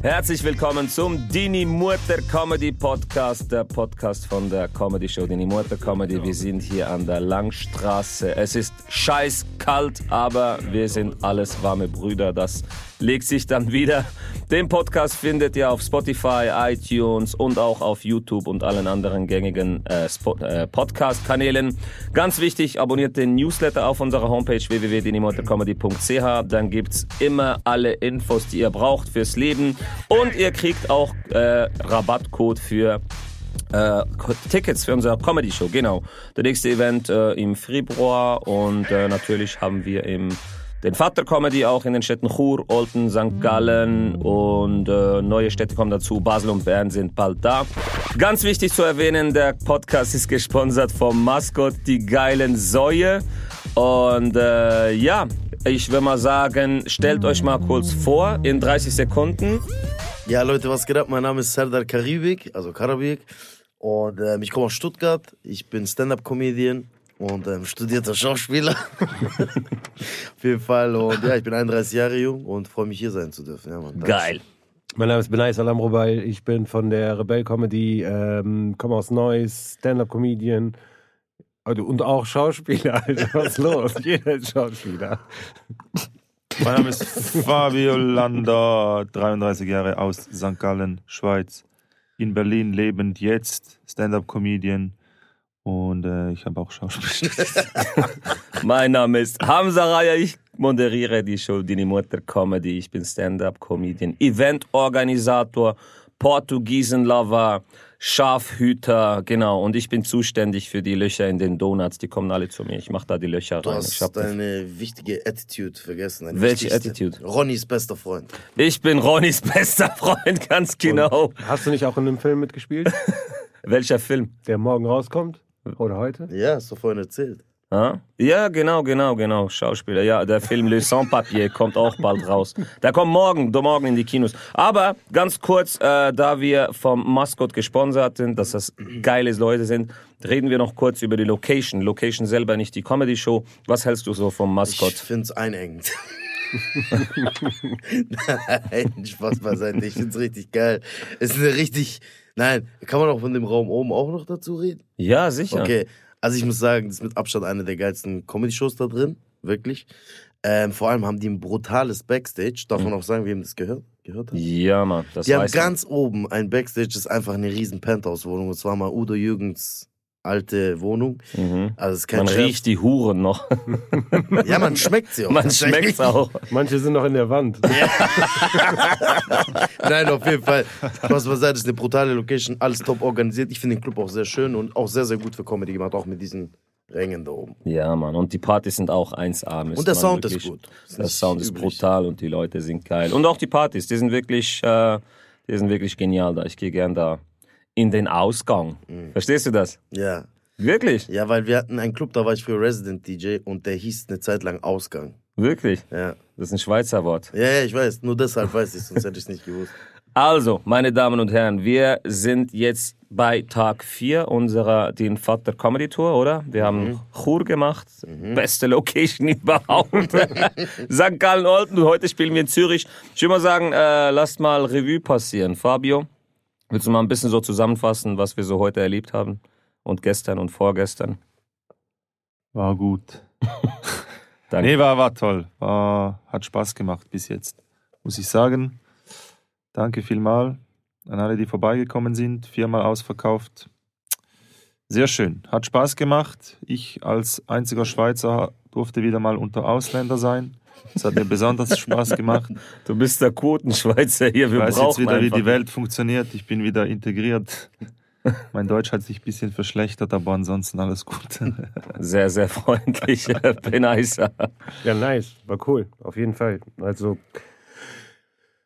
Herzlich willkommen zum Dini Mutter Comedy Podcast, der Podcast von der Comedy Show Dini Mutter Comedy. Wir sind hier an der Langstraße. Es ist scheiß kalt, aber wir sind alles warme Brüder. Das legt sich dann wieder. Den Podcast findet ihr auf Spotify, iTunes und auch auf YouTube und allen anderen gängigen äh, äh, Podcast-Kanälen. Ganz wichtig, abonniert den Newsletter auf unserer Homepage www.dinimottercomedy.ch. Dann gibt's immer alle Infos, die ihr braucht fürs Leben. Und ihr kriegt auch äh, Rabattcode für äh, Tickets für unsere Comedy Show, genau. Der nächste Event äh, im Februar und äh, natürlich haben wir im den Vater Comedy auch in den Städten Chur, Olten, St. Gallen und äh, neue Städte kommen dazu. Basel und Bern sind bald da. Ganz wichtig zu erwähnen, der Podcast ist gesponsert vom Maskott Die Geilen Säue. Und äh, ja, ich würde mal sagen, stellt euch mal kurz vor in 30 Sekunden. Ja, Leute, was geht ab? Mein Name ist Serdar Karibik, also Karabik. Und ähm, ich komme aus Stuttgart. Ich bin Stand-Up-Comedian und ähm, studierter Schauspieler. Auf jeden Fall. Und ja, ich bin 31 Jahre jung und freue mich hier sein zu dürfen. Ja, Mann, Geil. Mein Name ist Benay Salam Rubai. Ich bin von der Rebell Comedy, ähm, komme aus Neuss, Stand-Up-Comedian und auch Schauspieler. Also, was ist los? Jeder ist Schauspieler. Mein Name ist Fabio Landa, 33 Jahre aus St. Gallen, Schweiz. In Berlin lebend, jetzt Stand-Up-Comedian und äh, ich habe auch Schauspiel. mein Name ist Hamza Raya. Ich moderiere die Show Dini Mutter Comedy. Ich bin Stand-Up-Comedian, Event-Organisator, Portugiesen-Lover, Schafhüter, genau. Und ich bin zuständig für die Löcher in den Donuts. Die kommen alle zu mir. Ich mache da die Löcher du rein. Du hast deine wichtige Attitude vergessen. Welche Attitude? Ronnys bester Freund. Ich bin Ronnys bester Freund, ganz genau. Und hast du nicht auch in einem Film mitgespielt? Welcher Film? Der morgen rauskommt? Oder heute? Ja, hast du vorhin erzählt. Ja, genau, genau, genau. Schauspieler. Ja, der Film Le Sans Papier kommt auch bald raus. Der kommt morgen, morgen in die Kinos. Aber ganz kurz, äh, da wir vom Maskott gesponsert sind, dass das geile Leute sind, reden wir noch kurz über die Location. Location selber, nicht die Comedy Show. Was hältst du so vom Maskott? Ich find's einengend. Nein, Spaß beiseite. Ich find's richtig geil. Es ist eine richtig. Nein, kann man auch von dem Raum oben auch noch dazu reden? Ja, sicher. Okay, also ich muss sagen, das ist mit Abstand eine der geilsten Comedy-Shows da drin. Wirklich. Ähm, vor allem haben die ein brutales Backstage. Darf man auch sagen, wem das gehört? gehört hat? Ja, Mann. Das die haben ganz oben ein Backstage, das ist einfach eine riesen Penthouse-Wohnung. Und zwar mal Udo Jürgens alte Wohnung. Mhm. Also es Man Scherz. riecht die Huren noch. Ja, man schmeckt sie auch. Man schmeckt auch. Manche sind noch in der Wand. Nein, auf jeden Fall. Was beiseite, das ist eine brutale Location, alles top organisiert. Ich finde den Club auch sehr schön und auch sehr, sehr gut für Comedy gemacht, auch mit diesen Rängen da oben. Ja, Mann. Und die Partys sind auch 1A. müsste Und der man Sound wirklich- ist gut. Der Sound ist brutal und die Leute sind geil. Und auch die Partys, die sind wirklich, äh, die sind wirklich genial da. Ich gehe gern da in den Ausgang. Mhm. Verstehst du das? Ja. Wirklich? Ja, weil wir hatten einen Club, da war ich früher Resident DJ und der hieß eine Zeit lang Ausgang. Wirklich? Ja. Das ist ein Schweizer Wort. Ja, ja, ich weiß. Nur deshalb weiß ich sonst hätte ich es nicht gewusst. Also, meine Damen und Herren, wir sind jetzt bei Tag 4 unserer Den Vater Comedy Tour, oder? Wir haben Chur gemacht, beste Location überhaupt. St. Gallen, Olten und heute spielen wir in Zürich. Ich würde mal sagen, äh, lasst mal Revue passieren. Fabio, willst du mal ein bisschen so zusammenfassen, was wir so heute erlebt haben? Und gestern und vorgestern? War gut. Danke. Nee, war, war toll. War, hat Spaß gemacht bis jetzt. Muss ich sagen. Danke vielmal an alle, die vorbeigekommen sind. Viermal ausverkauft. Sehr schön. Hat Spaß gemacht. Ich als einziger Schweizer durfte wieder mal unter Ausländer sein. Das hat mir besonders Spaß gemacht. Du bist der Quotenschweizer hier, wir Ich weiß jetzt wieder, wie die Welt funktioniert. Ich bin wieder integriert. Mein Deutsch hat sich ein bisschen verschlechtert, aber ansonsten alles gut. Sehr, sehr freundlich, Benaisa. Ja, nice. War cool. Auf jeden Fall. Also,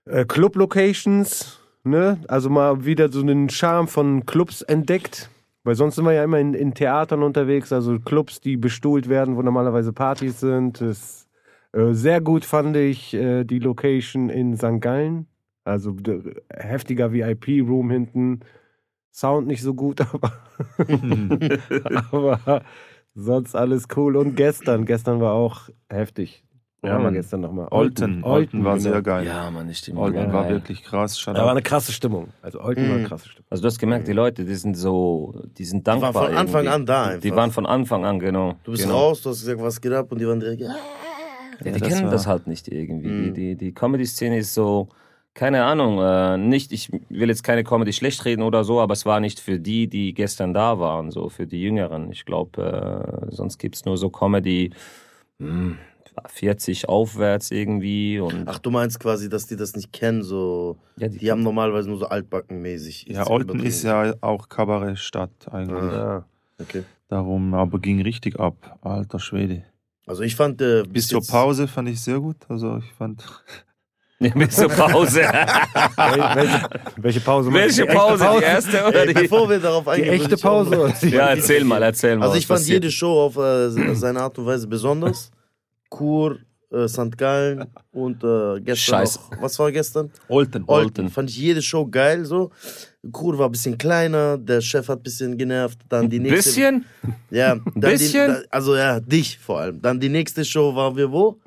äh, Club-Locations, ne? Also mal wieder so einen Charme von Clubs entdeckt. Weil sonst sind wir ja immer in, in Theatern unterwegs, also Clubs, die bestuhlt werden, wo normalerweise Partys sind. Das, sehr gut fand ich äh, die Location in St. Gallen. Also heftiger VIP-Room hinten. Sound nicht so gut, aber, aber sonst alles cool. Und gestern, gestern war auch heftig. Ja, wir gestern nochmal. Olten. Olten war genau. sehr geil. Ja, man, die Stimmung. Olten war war geil. wirklich krass. Shut Da war eine krasse Stimmung. Also Olten war eine krasse Stimmung. Also du hast gemerkt, die Leute, die sind so, die sind dankbar. von Anfang irgendwie. an da einfach. Die waren von Anfang an, genau. Du bist genau. raus, du hast gesagt, was geht ab? Und die waren direkt, ah. Ja, die das kennen war- das halt nicht irgendwie. Die, die, die Comedy-Szene ist so, keine Ahnung, äh, nicht, ich will jetzt keine Comedy schlecht reden oder so, aber es war nicht für die, die gestern da waren, so für die Jüngeren. Ich glaube, äh, sonst gibt's nur so Comedy, hm, 40 aufwärts irgendwie und Ach, du meinst quasi, dass die das nicht kennen, so. ja, die, Die haben normalerweise nur so altbackenmäßig. Ja, Olten ist ja auch Kabarettstadt eigentlich. Ja. Okay. Darum, aber ging richtig ab. Alter Schwede. Also ich fand. Äh, Bis zur Pause fand ich sehr gut. Also ich fand. bis zur Pause. Wel- welche, welche Pause? Welche Die echte Pause? Die erste oder die? bevor wir darauf Die eingehen. würde echte Pause? die- Ja, erzähl mal, erzähl mal. Also ich fand passiert. jede Show auf äh, seine Art und Weise besonders. Kur, äh, St. Gallen und äh, gestern Scheiße. auch, was war gestern? Olten. Olten. Fand ich jede Show geil so. Kur war ein bisschen kleiner, der Chef hat ein bisschen genervt. Dann die nächste. Bisschen? Ja, bisschen? Die, also ja, dich vor allem. Dann die nächste Show waren wir wo?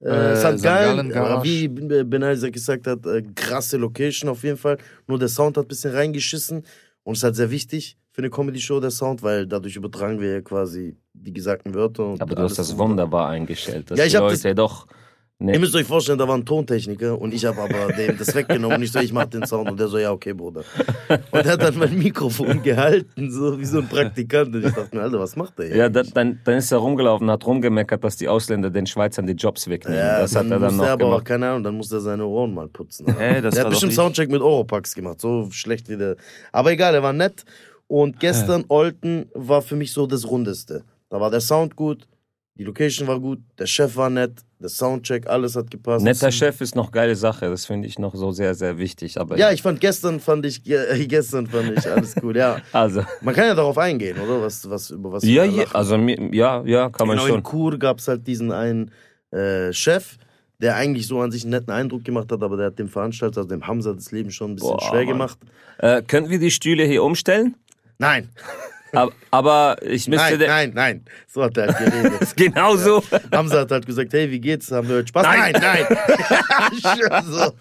Äh, Äh, St. Gallen, Gallen wie Ben Isaac gesagt hat, äh, krasse Location auf jeden Fall. Nur der Sound hat ein bisschen reingeschissen und es ist halt sehr wichtig für eine Comedy-Show, der Sound, weil dadurch übertragen wir ja quasi die gesagten Wörter. Aber du hast das wunderbar eingestellt. Dass Ja, ich die Leute das- doch. Ihr Ne, müsst euch vorstellen, da war ein Tontechniker und ich habe aber dem das weggenommen und ich so, ich mach den Sound und der so, ja, okay, Bruder. Und er hat dann mein Mikrofon gehalten, so wie so ein Praktikant und ich dachte mir, Alter, was macht der hier? ja, dann, dann, dann ist er rumgelaufen und hat rumgemeckert, dass die Ausländer den Schweizern die Jobs wegnehmen. Ja, das hat er dann noch aber auch, gemacht. keine Ahnung, dann musste er seine Ohren mal putzen. Hä, das der hat bestimmt. Soundcheck mit Oropax gemacht, so schlecht wie der. Aber egal, er war nett. Und gestern Olten war für mich so das Rundeste. Da war der Sound gut, die Location war gut, der Chef war nett, der Soundcheck, alles hat gepasst. Netter Chef ist noch geile Sache. Das finde ich noch so sehr, sehr wichtig. Aber Ja, ich fand gestern fand ich äh, gestern fand ich alles gut. Ja, also man kann ja darauf eingehen, oder was was über was ja, ja, also ja, ja, kann man genau, in schon. Kur gab es halt diesen einen äh, Chef, der eigentlich so an sich einen netten Eindruck gemacht hat, aber der hat dem Veranstalter, also dem Hamza, das Leben schon ein bisschen Boah, schwer Mann. gemacht. Äh, könnten wir die Stühle hier umstellen? Nein, Aber, aber ich müsste nein, nein, nein. So hat er halt geredet. genau so. Hamza hat halt gesagt, hey, wie geht's? Haben wir heute Spaß? Nein, nein. Schwör so.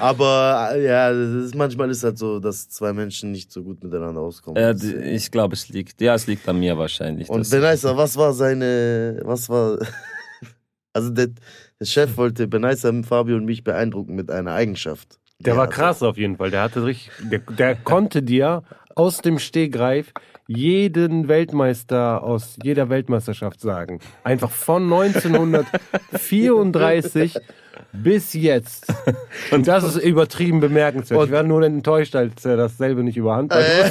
Aber ja, ist, manchmal ist halt so, dass zwei Menschen nicht so gut miteinander auskommen. Äh, d- ich glaube, es liegt. Ja, es liegt an mir wahrscheinlich. Und Benaisa, was war seine, was war, also der, der Chef wollte Benaisa, Fabio und mich beeindrucken mit einer Eigenschaft. Der Ja, war also- krass auf jeden Fall. Der hatte richtig, der, der konnte dir aus dem Stehgreif jeden Weltmeister aus jeder Weltmeisterschaft sagen. Einfach von 1934 bis jetzt. Und das ist übertrieben bemerkenswert. Ich war nur enttäuscht, als er dasselbe nicht über Handball Äh,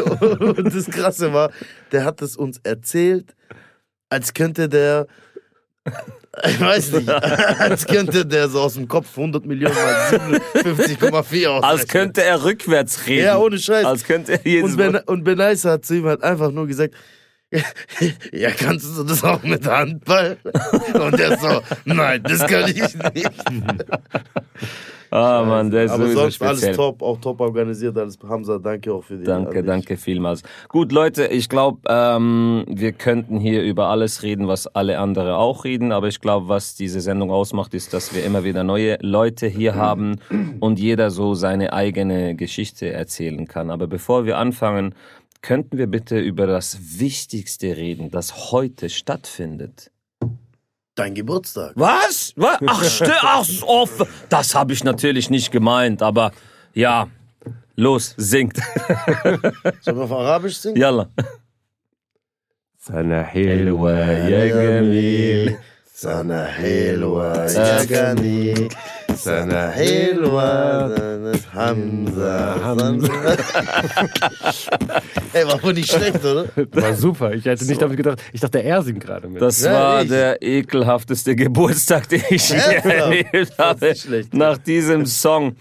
und das Krasse war, der hat es uns erzählt, als könnte der, ich weiß nicht, als könnte der so aus dem Kopf 100 Millionen mal 57,4 ausrechnen. als könnte er rückwärts reden. Ja, ohne Scheiß. Als könnte er jedes Und, ben, und Benaisa hat zu ihm halt einfach nur gesagt, ja, kannst du das auch mit Handball? Und er so, nein, das kann ich nicht. Ah, Mann, der ist Aber sowieso sonst speziell. alles top, auch top organisiert, alles Hamza, danke auch für die Danke, danke vielmals. Gut, Leute, ich glaube, ähm, wir könnten hier über alles reden, was alle andere auch reden, aber ich glaube, was diese Sendung ausmacht, ist, dass wir immer wieder neue Leute hier haben und jeder so seine eigene Geschichte erzählen kann. Aber bevor wir anfangen, könnten wir bitte über das Wichtigste reden, das heute stattfindet. Dein Geburtstag. Was? Was? Ach, still, ach, so, das habe ich natürlich nicht gemeint, aber ja, los, singt. Sollen wir auf Arabisch singen? Yalla. Seine Helwa Yagami, Sana Helwa, Yagami, Sana Helwa, Hamza, Hamza. Ey, war wohl nicht schlecht, oder? War super. Ich hätte nicht damit gedacht. Ich dachte, er singt gerade mit. Das Ja, war ich. der ekelhafteste Geburtstag, den ich je erlebt Das habe. ist schlecht. Nach diesem Song.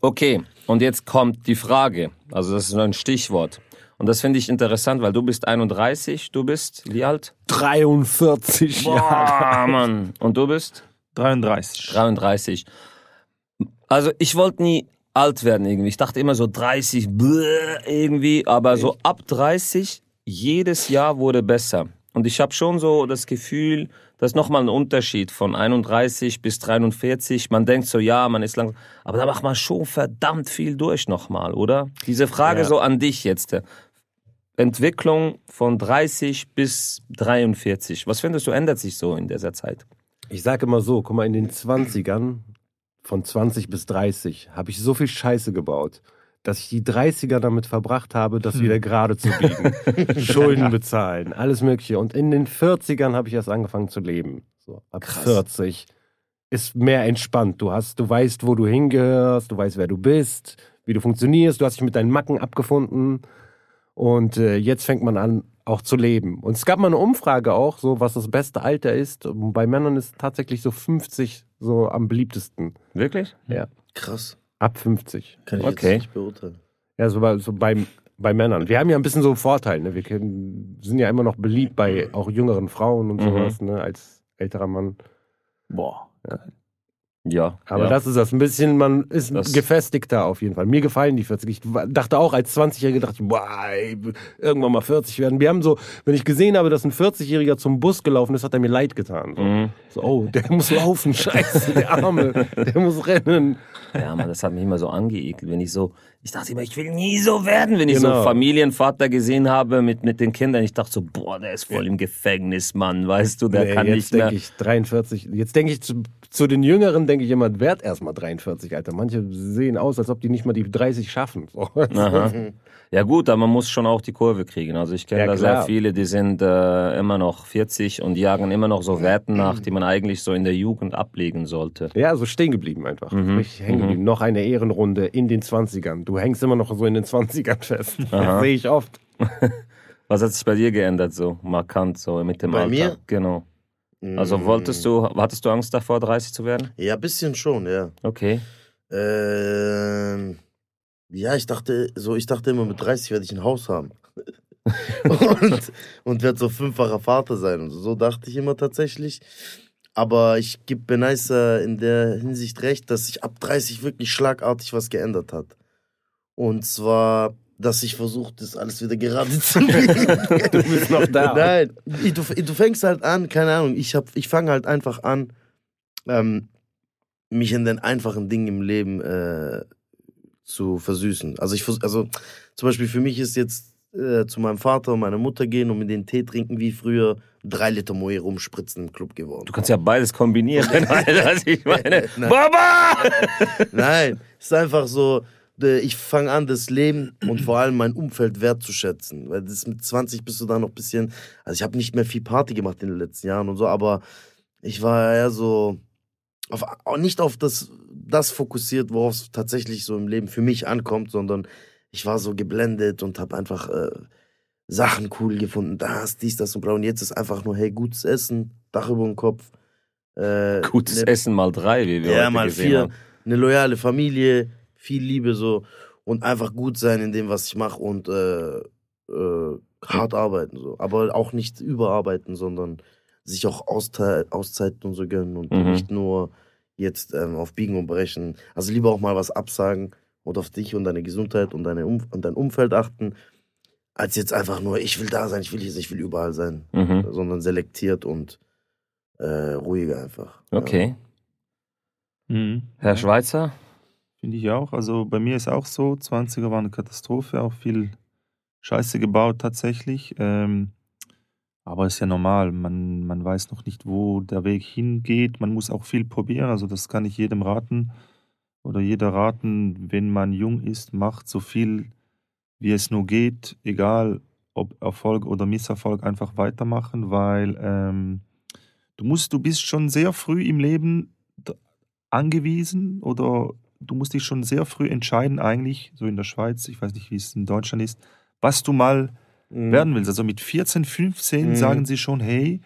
Okay, und jetzt kommt die Frage. Also das ist nur ein Stichwort. Und das finde ich interessant, weil du bist 31, du bist wie alt? 43 Jahre. Boah, Mann. Und du bist? 33. 33. Also ich wollte nie alt werden irgendwie. Ich dachte immer so 30, bläh, irgendwie, aber so ab 30, jedes Jahr wurde besser. Und ich habe schon so das Gefühl, das ist nochmal ein Unterschied von 31 bis 43. Man denkt so, ja, man ist lang, aber da macht man schon verdammt viel durch nochmal, oder? Diese Frage Ja. so an dich jetzt. Entwicklung von 30 bis 43. Was findest du ändert sich so in dieser Zeit? Ich sage immer so, guck mal, in den 20ern, von 20 bis 30, habe ich so viel Scheiße gebaut, dass ich die 30er damit verbracht habe, das wieder gerade zu biegen. Schulden bezahlen, alles Mögliche. Und in den 40ern habe ich erst angefangen zu leben. So, ab 40 ist mehr entspannt. Du hast, du weißt, wo du hingehörst, du weißt, wer du bist, wie du funktionierst, du hast dich mit deinen Macken abgefunden. Und äh, jetzt fängt man an, auch zu leben. Und es gab mal eine Umfrage auch, so was das beste Alter ist. Und bei Männern ist tatsächlich so 50 so am beliebtesten. Wirklich? Ja. Krass. Ab 50. Kann ich Okay. jetzt nicht beurteilen. Ja, so bei, so bei, bei Männern. Wir haben ja ein bisschen so einen Vorteil. Ne? Wir kennen, sind ja immer noch beliebt bei auch jüngeren Frauen und Mhm. sowas, ne? als älterer Mann. Boah. Ja. Aber ja. das ist das. Ein bisschen, man ist Das- gefestigter auf jeden Fall. Mir gefallen die 40. Ich dachte auch als 20-Jähriger, dachte ich, boah, ey, irgendwann mal 40 werden. Wir haben so, wenn ich gesehen habe, dass ein 40-Jähriger zum Bus gelaufen ist, hat er mir leid getan. So, Mhm. So oh, der muss laufen, scheiße, der Arme, der muss rennen. Ja, man, das hat mich immer so angeekelt, wenn ich so, ich dachte immer, ich will nie so werden, wenn ich Genau. so Familienvater gesehen habe mit, mit den Kindern. Ich dachte so, boah, der ist voll im Gefängnis, Mann, weißt du, der Nee, kann jetzt nicht mehr. denke ich 43. Jetzt denke ich zu, zu den Jüngeren, denke ich immer, werd erst mal 43, Alter. Manche sehen aus, als ob die nicht mal die 30 schaffen. So. Ja gut, aber man muss schon auch die Kurve kriegen. Also ich kenne Ja, da sehr klar. viele, die sind äh, immer noch 40 und jagen immer noch so Werten nach, die man eigentlich so in der Jugend ablegen sollte. Ja, so stehen geblieben einfach. Mhm. Richtig hängen geblieben. Noch eine Ehrenrunde in den 20ern. Du hängst immer noch so in den 20ern fest. Das sehe ich oft. Was hat sich bei dir geändert so markant so mit dem Bei Alter? mir? Genau. Also wolltest du, hattest du Angst davor, 30 zu werden? Ja, ein bisschen schon, ja. Okay. Ähm, ja, ich dachte, so, ich dachte immer, mit 30 werde ich ein Haus haben. und und werde so fünffacher Vater sein. Und so, so dachte ich immer tatsächlich. Aber ich gebe Benaisa in der Hinsicht recht, dass sich ab 30 wirklich schlagartig was geändert hat. Und zwar, dass ich versucht, das alles wieder gerade zu biegen. Du bist noch da. Nein, du, du fängst halt an, keine Ahnung, ich, hab- ich fange halt einfach an, ähm, mich in den einfachen Dingen im Leben äh, zu versüßen. Also ich also zum Beispiel für mich ist jetzt äh, zu meinem Vater und meiner Mutter gehen und mit den Tee trinken wie früher drei Liter Moe rumspritzen im Club geworden. Du kannst ja beides kombinieren. also ich meine, Nein. Baba! Nein, es ist einfach so, äh, ich fange an, das Leben und vor allem mein Umfeld wertzuschätzen. Weil das mit 20 bist du da noch ein bisschen. Also, ich habe nicht mehr viel Party gemacht in den letzten Jahren und so, aber ich war eher so. Auf, nicht auf das, das fokussiert, worauf es tatsächlich so im Leben für mich ankommt, sondern ich war so geblendet und habe einfach äh, Sachen cool gefunden. Das, dies, das und blau. Und jetzt ist einfach nur, hey, gutes Essen, Dach über dem Kopf. Äh, Gutes ne- Essen mal drei, wie wir ja, heute mal gesehen vier. haben. Eine loyale Familie, viel Liebe so und einfach gut sein in dem, was ich mache und äh, äh, hart arbeiten so. Aber auch nicht überarbeiten, sondern sich auch Auszeiten und so gönnen und Mhm. nicht nur jetzt ähm, auf Biegen und Brechen. Also lieber auch mal was absagen und auf dich und deine Gesundheit und, deine um und dein Umfeld achten, als jetzt einfach nur, ich will da sein, ich will hier sein, ich will überall sein, Mhm. sondern selektiert und äh, ruhiger einfach. Ja. Okay. Mhm. Herr Schweizer? Finde ich auch. Also bei mir ist auch so, 20er war eine Katastrophe, auch viel Scheiße gebaut tatsächlich. Ähm, aber ist ja normal, man, man weiß noch nicht, wo der Weg hingeht. Man muss auch viel probieren, also das kann ich jedem raten oder jeder raten, wenn man jung ist, macht so viel, wie es nur geht, egal ob Erfolg oder Misserfolg, einfach weitermachen, weil ähm, du musst, du bist schon sehr früh im Leben angewiesen oder du musst dich schon sehr früh entscheiden, eigentlich, so in der Schweiz, ich weiß nicht, wie es in Deutschland ist, was du mal Mhm. werden willst. Also mit 14, 15 Mhm. sagen sie schon, hey,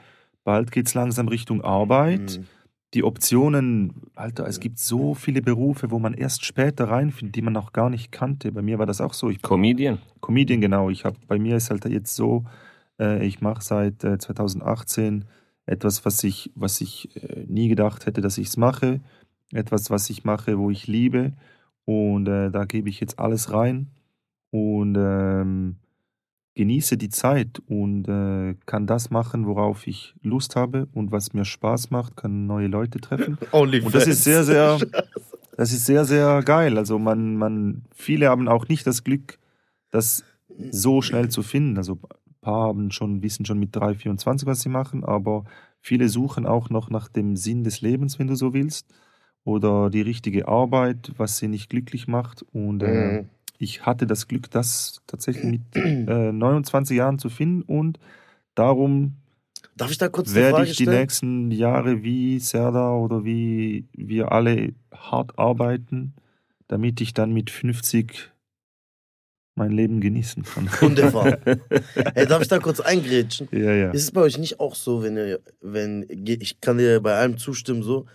bald geht es langsam Richtung Arbeit. Mhm. Die Optionen, Alter, es gibt so viele Berufe, wo man erst später reinfindet, die man noch gar nicht kannte. Bei mir war das auch so. Ich Comedian? Comedian, genau. Ich habe bei mir ist halt jetzt so, äh, ich mache seit äh, 2018 etwas, was ich, was ich äh, nie gedacht hätte, dass ich es mache. Etwas, was ich mache, wo ich liebe. Und äh, da gebe ich jetzt alles rein. Und ähm, genieße die Zeit und äh, kann das machen, worauf ich Lust habe und was mir Spaß macht, kann neue Leute treffen. Only Und das ist sehr, sehr, das ist sehr, sehr geil. Also man, man, viele haben auch nicht das Glück, das so schnell zu finden. Also ein paar haben schon, wissen schon mit 3, 24, was sie machen, aber viele suchen auch noch nach dem Sinn des Lebens, wenn du so willst. Oder die richtige Arbeit, was sie nicht glücklich macht. Und äh, Mhm. Ich hatte das Glück, das tatsächlich mit äh, 29 Jahren zu finden und darum Darf ich da kurz werde Frage ich die stellen? nächsten Jahre wie Serda oder wie wir alle hart arbeiten, damit ich dann mit 50 mein Lleben genießen kann. Wunderbar. Ey, darf ich da kurz eingrätschen? ja, ja. Ist es bei euch nicht auch so, wenn ihr, wenn, ich kann dir bei allem zustimmen so,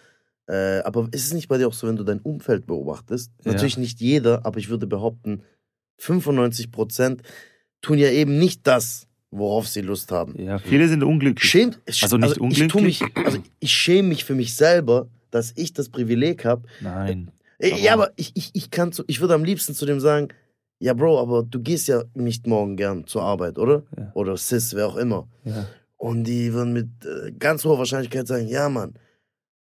äh, aber ist es nicht bei dir auch so, wenn du dein Umfeld beobachtest? Ja. Natürlich nicht jeder, aber ich würde behaupten, 95 Prozent tun ja eben nicht das, worauf sie Lust haben. ja, viele sind unglücklich. Schämt, Also nicht Ich, tu unglücklich? mich, also ich schäme mich für mich selber, dass ich das Privileg habe. Nein. Ja, aber ich, ich, ich kann zu, ich würde am liebsten zu dem sagen, ja, Bro, aber du gehst ja nicht morgen gern zur Arbeit, oder? Ja. Oder Sis, wer auch immer. Ja. Und die würden mit äh, ganz hoher Wahrscheinlichkeit sagen, ja, Mann.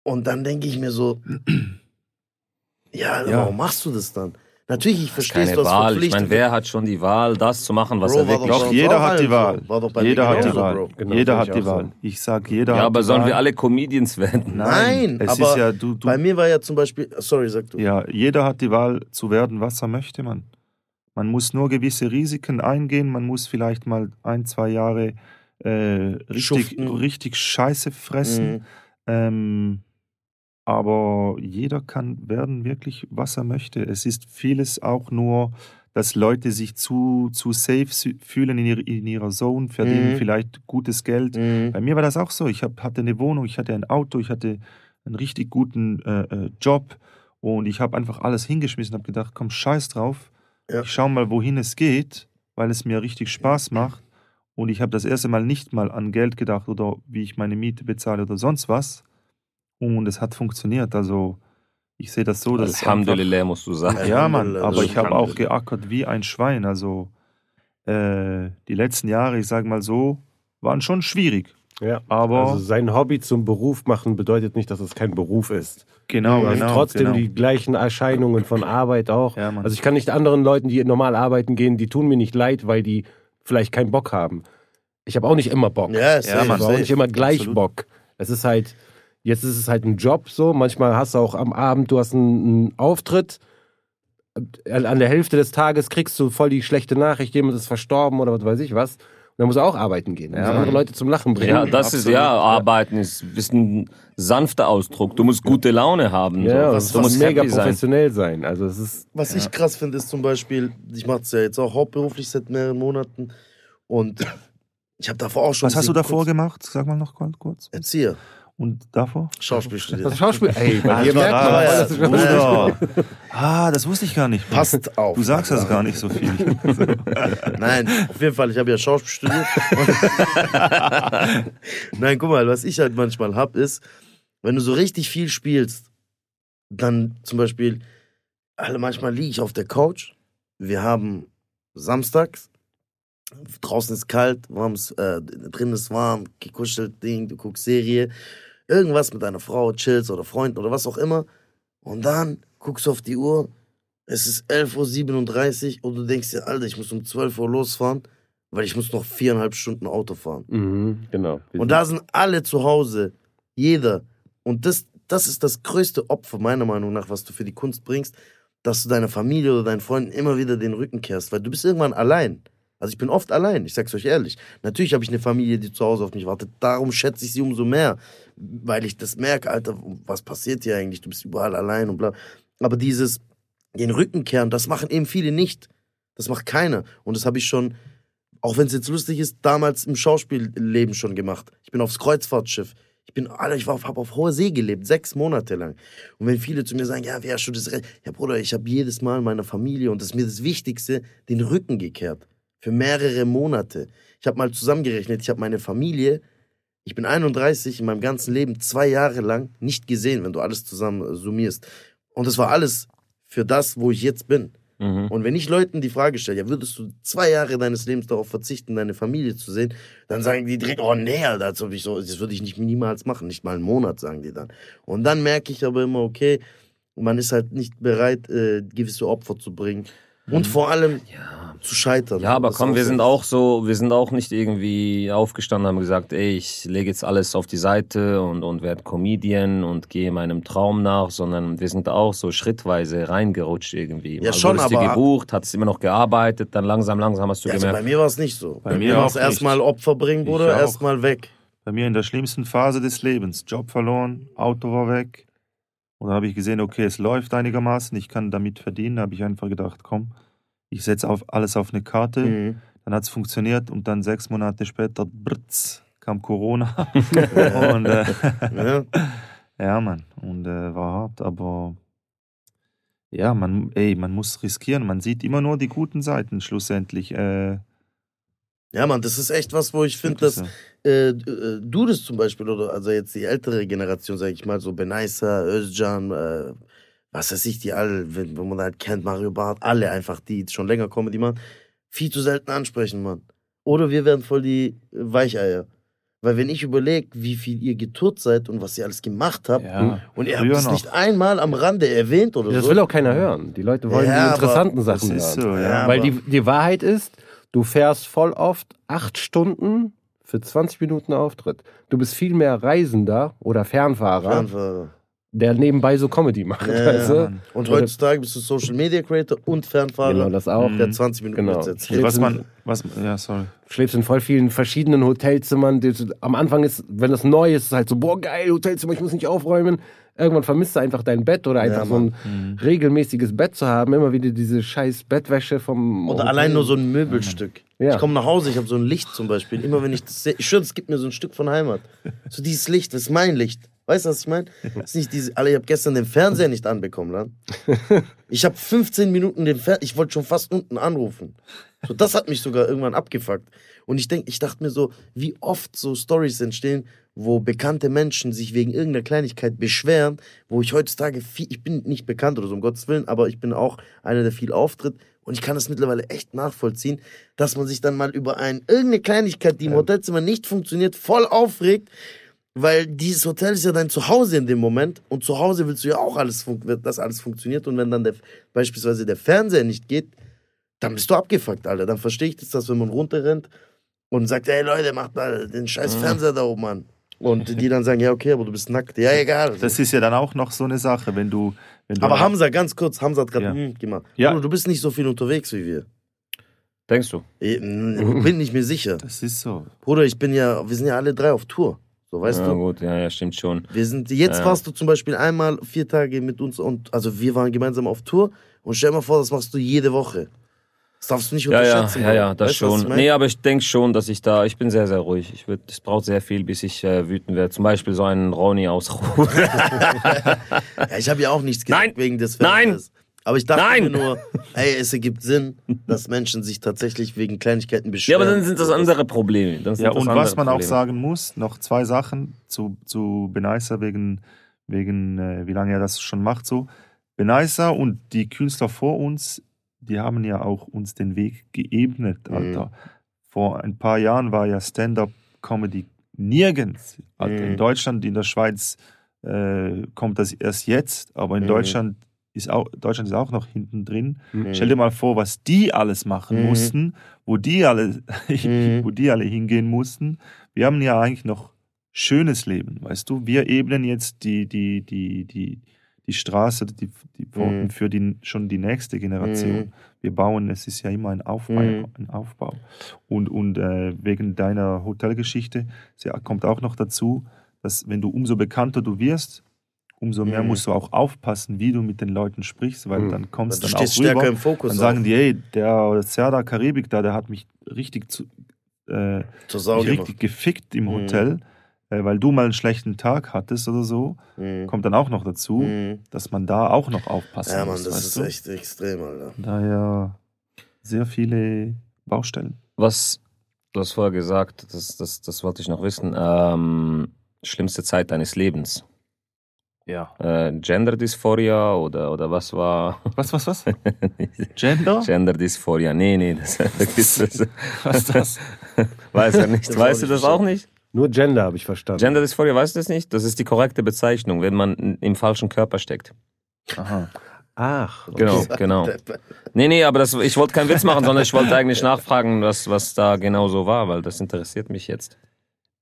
Und dann denke ich mir so, ja, Ja. warum machst du das dann? Natürlich, ich verstehe Keine du hast Wahl. Ich meine, wer hat schon die Wahl, das zu machen, was Bro, er wirklich doch Doch, jeder hat die Wahl. so. War doch bei Jeder mir hat die Wahl. Genau, jeder hat die so. Wahl. Ich sag, jeder Ja, hat aber die sollen wir alle Comedians werden? Nein, es aber ist ja, du, du, Bei mir war ja zum Beispiel, sorry, sag du. Ja, jeder hat die Wahl zu werden, was er möchte, man. Man muss nur gewisse Risiken eingehen, man muss vielleicht mal ein, zwei Jahre äh, richtig, Schuften. richtig Scheiße fressen. Mhm. Ähm, aber jeder kann werden wirklich, was er möchte. Es ist vieles auch nur, dass Leute sich zu, zu safe fühlen in, ihrer- in ihrer Zone, verdienen Mhm. vielleicht gutes Geld. Mhm. Bei mir war das auch so. Ich hab, hatte eine Wohnung, ich hatte ein Auto, ich hatte einen richtig guten äh, äh, Job und ich habe einfach alles hingeschmissen und habe gedacht, komm, scheiß drauf. Ja. Ich schau mal, wohin es geht, weil es mir richtig Spaß macht. Und ich habe das erste Mal nicht mal an Geld gedacht oder wie ich meine Miete bezahle oder sonst was. Und es hat funktioniert. Also ich sehe das so, dass es einfach- Alhamdulillah, musst du sagen. ja, Mann, Alhamdulillah, aber ich habe auch Alhamdulillah. geackert wie ein Schwein. Also äh, die letzten Jahre, ich sage mal so, waren schon schwierig. Ja. Aber Also sein Hobby zum Beruf machen bedeutet nicht, dass es kein Beruf ist. genau, Du hast genau. trotzdem genau. die gleichen Erscheinungen von Arbeit auch. Ja, also ich kann nicht anderen Leuten, die normal arbeiten gehen, die tun mir nicht leid, weil die vielleicht keinen Bock haben. Ich habe auch nicht immer Bock. Ja, Ja, safe, Ich Mann, habe auch nicht immer gleich Absolut. Bock. Es ist halt, jetzt ist es halt ein Job so. Manchmal hast du auch am Abend, du hast einen, einen Auftritt. An der Hälfte des Tages kriegst du voll die schlechte Nachricht, jemand ist verstorben oder was weiß ich was. Und dann musst du auch arbeiten gehen. Ja, andere. Leute zum Lachen bringen. Ja, das ist Absolut, ja, ja. arbeiten ist, ist ein sanfter Ausdruck. Du musst gute Laune haben. Ja, so. das du muss musst mega happy sein. professionell sein. Also es ist Was ich krass finde, ist zum Beispiel, ich mache es ja jetzt auch hauptberuflich seit mehreren Monaten und ich habe davor auch schon. Was hast du davor kurz- gemacht? Sag mal noch kurz. Erzieher, Und davor? Schauspiel das studiert. Schauspiel. Ey, bei Ah, dir merkt man, das. Ah, das wusste ich gar nicht. Passt auf. Du sagst das gar nicht so viel. Nein, auf jeden Fall, ich habe ja Schauspiel studiert. Nein, guck mal, was ich halt manchmal hab, ist, wenn du so richtig viel spielst, dann zum Beispiel, alle manchmal liege ich auf der Couch. Wir haben samstags, draußen ist kalt, warmes, äh, drin ist warm, gekuschelt Ding, du guckst Serie, irgendwas mit deiner Frau, chillst oder Freunden oder was auch immer. Und dann guckst du auf die Uhr, es ist 11.37 Uhr und du denkst dir, Alter, ich muss um 12 Uhr losfahren, weil ich muss noch viereinhalb Stunden Auto fahren. Mhm, genau. Und da sind alle zu Hause, jeder. Und das, das ist das größte Opfer, meiner Meinung nach, was du für die Kunst bringst, dass du deiner Familie oder deinen Freunden immer wieder den Rücken kehrst, weil du bist irgendwann allein. Also ich bin oft allein, ich sag's euch ehrlich. Natürlich habe ich eine Familie, die zu Hause auf mich wartet. Darum schätze ich sie umso mehr, weil ich das merke, Alter, was passiert hier eigentlich? Du bist überall allein und bla. Aber dieses den Rücken kehren, das machen eben viele nicht. Das macht keiner. Und das habe ich schon, auch wenn es jetzt lustig ist, damals im Schauspielleben schon gemacht. Ich bin aufs Kreuzfahrtschiff. Ich bin, Alter, ich habe auf hoher See gelebt, sechs Monate lang. Und wenn viele zu mir sagen, ja, wer schon das Recht? Ja, Bruder, ich habe jedes Mal meiner Familie, und das ist mir das Wichtigste, den Rücken gekehrt. Für mehrere Monate. Ich habe mal zusammengerechnet, ich habe meine Familie, ich bin 31, in meinem ganzen Leben zwei Jahre lang nicht gesehen, wenn du alles zusammen äh, summierst. Und das war alles für das, wo ich jetzt bin. Mhm. Und wenn ich Leuten die Frage stelle, ja, würdest du zwei Jahre deines Lebens darauf verzichten, deine Familie zu sehen, dann sagen die direkt, oh nee, ich so, das würde ich nicht niemals machen, nicht mal einen Monat, sagen die dann. Und dann merke ich aber immer, okay, man ist halt nicht bereit, äh, gewisse Opfer zu bringen. Und vor allem zu scheitern. Ja, aber Das komm, wir sind auch so, wir sind auch nicht irgendwie aufgestanden, haben gesagt, ey, ich lege jetzt alles auf die Seite und, und werde Comedian und gehe meinem Traum nach, sondern wir sind auch so schrittweise reingerutscht irgendwie. Ja, Mal schon, wurdest du aber- gebucht, hast immer noch gearbeitet, dann langsam, langsam hast du Ja, also bei gemerkt, mir war es nicht so. Bei, mir mir war es erstmal Opfer bringen, auch. erstmal weg. Bei mir in der schlimmsten Phase des Lebens. Job verloren, Auto war weg. Und dann habe ich gesehen, okay, es läuft einigermaßen, ich kann damit verdienen. Da habe ich einfach gedacht, komm, ich setze auf, alles auf eine Karte. Mhm. Dann hat es funktioniert und dann sechs Monate später, brtz, kam Corona. und äh, Ja. ja, Mann, und äh, war hart, aber ja, man, ey, man muss riskieren. Man sieht immer nur die guten Seiten schlussendlich. Äh, ja, Mann, das ist echt was, wo ich finde, dass. Äh, äh, du das zum Beispiel, oder also jetzt die ältere Generation, sag ich mal, so Benaisa, Özcan, äh, was weiß ich, die alle, wenn, wenn man halt kennt, Mario Barth, alle einfach, die schon länger Comedy machen, viel zu selten ansprechen, Mann. Oder wir werden voll die Weicheier. Weil wenn ich überlege, wie viel ihr getourt seid und was ihr alles gemacht habt, Ja, und ihr habt es nicht einmal am Rande erwähnt oder Das so. will auch keiner hören. Die Leute wollen Ja, die interessanten Das Sachen hören. so, ja. Weil die, die Wahrheit ist, du fährst voll oft acht Stunden für 20 Minuten Auftritt. Du bist viel mehr Reisender oder Fernfahrer, Fernfahrer. der nebenbei so Comedy macht. Ja, weißt ja, du? Mann. Und heutzutage bist du Social Media Creator und Fernfahrer, Genau, das auch. der 20 Minuten Genau. Schläfst Was in- man, was, ja, sorry. schläfst in voll vielen verschiedenen Hotelzimmern. Am Anfang ist, wenn das neu ist, ist es halt so, boah, geil, Hotelzimmer, ich muss nicht aufräumen. Irgendwann vermisst du einfach dein Bett oder einfach Ja, so ein regelmäßiges Bett zu haben. Immer wieder diese scheiß Bettwäsche vom. Oder Hotel. allein nur so ein Möbelstück. Ja. Ich komme nach Hause, ich habe so ein Licht zum Beispiel. Immer wenn ich das sehe, ich schwöre, es gibt mir so ein Stück von Heimat. So dieses Licht, das ist mein Licht. Weißt du, was ich meine? Ist nicht diese, Alter, ich habe gestern den Fernseher nicht anbekommen, Lan. Ich habe 15 Minuten den Fernseher, ich wollte schon fast unten anrufen. So, das hat mich sogar irgendwann abgefuckt. Und ich denk, ich dachte mir so, wie oft so Stories entstehen, wo bekannte Menschen sich wegen irgendeiner Kleinigkeit beschweren, wo ich heutzutage viel, ich bin nicht bekannt oder so, um Gottes Willen, aber ich bin auch einer, der viel auftritt und ich kann das mittlerweile echt nachvollziehen, dass man sich dann mal über ein, irgendeine Kleinigkeit, die im Hotelzimmer nicht funktioniert, voll aufregt, weil dieses Hotel ist ja dein Zuhause in dem Moment und zu Hause willst du ja auch alles, dass alles funktioniert und wenn dann der, beispielsweise der Fernseher nicht geht, dann bist du abgefuckt, Alter. Dann verstehe ich das, dass wenn man runterrennt und sagt, ey Leute, macht mal den scheiß Fernseher da oben an. Und die dann sagen, ja okay, aber du bist nackt. Ja, egal. Das ist ja dann auch noch so eine Sache, wenn du. Aber Hamza, ganz kurz, Hamza hat gerade Ja. gemacht. Ja. Bruder, du bist nicht so viel unterwegs wie wir. denkst du? Ich bin nicht mir sicher. Das ist so. Bruder, ich bin ja, wir sind ja alle drei auf Tour. So, weißt ja, du? gut, ja, ja, stimmt schon. Wir sind, jetzt Ja. warst du zum Beispiel einmal vier Tage mit uns und, also wir waren gemeinsam auf Tour und stell dir mal vor, das machst du jede Woche. Das darfst du nicht Ja, ja, unterschätzen. ja, ja, Bro. das Weißt schon. ich? Nee, aber ich denke schon, dass ich da, ich bin sehr, sehr ruhig. Ich würd, es braucht sehr viel, bis ich äh, wütend werde. Zum Beispiel so einen Ronny ausrufen. Ja, ich habe ja auch nichts gesagt Nein! wegen des Nein! Aber ich dachte Nein! mir nur, ey, es ergibt Sinn, dass Menschen sich tatsächlich wegen Kleinigkeiten ja, beschweren. aber dann sind das andere Probleme. Sind Ja, das und was man auch Probleme. sagen muss, noch zwei Sachen zu, zu Benaisa wegen, wegen äh, wie lange er das schon macht. So. Benaisa und die Künstler vor uns, die haben ja auch uns den Weg geebnet, Mhm. Alter. Vor ein paar Jahren war ja Stand-up-Comedy nirgends. Alter. Mhm. In Deutschland, in der Schweiz äh, kommt das erst jetzt, aber in Mhm. Deutschland ist auch, Deutschland ist auch noch hinten drin. Mhm. Stell dir mal vor, was die alles machen Mhm. mussten, wo die alle, Mhm. wo die alle hingehen mussten. Wir haben ja eigentlich noch schönes Leben, weißt du? Wir ebnen jetzt die, die, die, die, die Straße, die, die Mhm. für die, schon die nächste Generation. Mhm. Wir bauen, es ist ja immer ein Aufbau. Mhm. Ein Aufbau. Und, und äh, wegen deiner Hotelgeschichte sie- kommt auch noch dazu, dass wenn du umso bekannter du wirst, umso mehr Mhm. musst du auch aufpassen, wie du mit den Leuten sprichst, weil Mhm. dann kommst Du dann auch rüber. stärker im Fokus. Dann sagen auch. die, ey, der Serdar Karibik da, der hat mich richtig, zu, äh, mich richtig gefickt im Mhm. Hotel, äh, weil du mal einen schlechten Tag hattest oder so. Mhm. Kommt dann auch noch dazu, Mhm. dass man da auch noch aufpassen Ja, Mann, muss. das weißt ist du? echt extrem, Alter. Daher sehr viele Baustellen. Was, du hast vorher gesagt, das, das, das wollte ich noch wissen. Ähm, schlimmste Zeit deines Lebens. Ja. Äh, Gender Dysphoria oder, oder was war? Was, was, was? Gender? Gender Dysphoria. Nee, nee, das, das, das, Was ist das? weiß er nicht. Das Weißt du das auch nicht? Nur Gender habe ich verstanden. Gender Dysphoria, weißt du das nicht? Das ist die korrekte Bezeichnung, wenn man im falschen Körper steckt. Aha. Ach, Genau, genau. Nee, nee, aber das, ich wollte keinen Witz machen, sondern ich wollte eigentlich nachfragen, was, was da genau so war, weil das interessiert mich jetzt.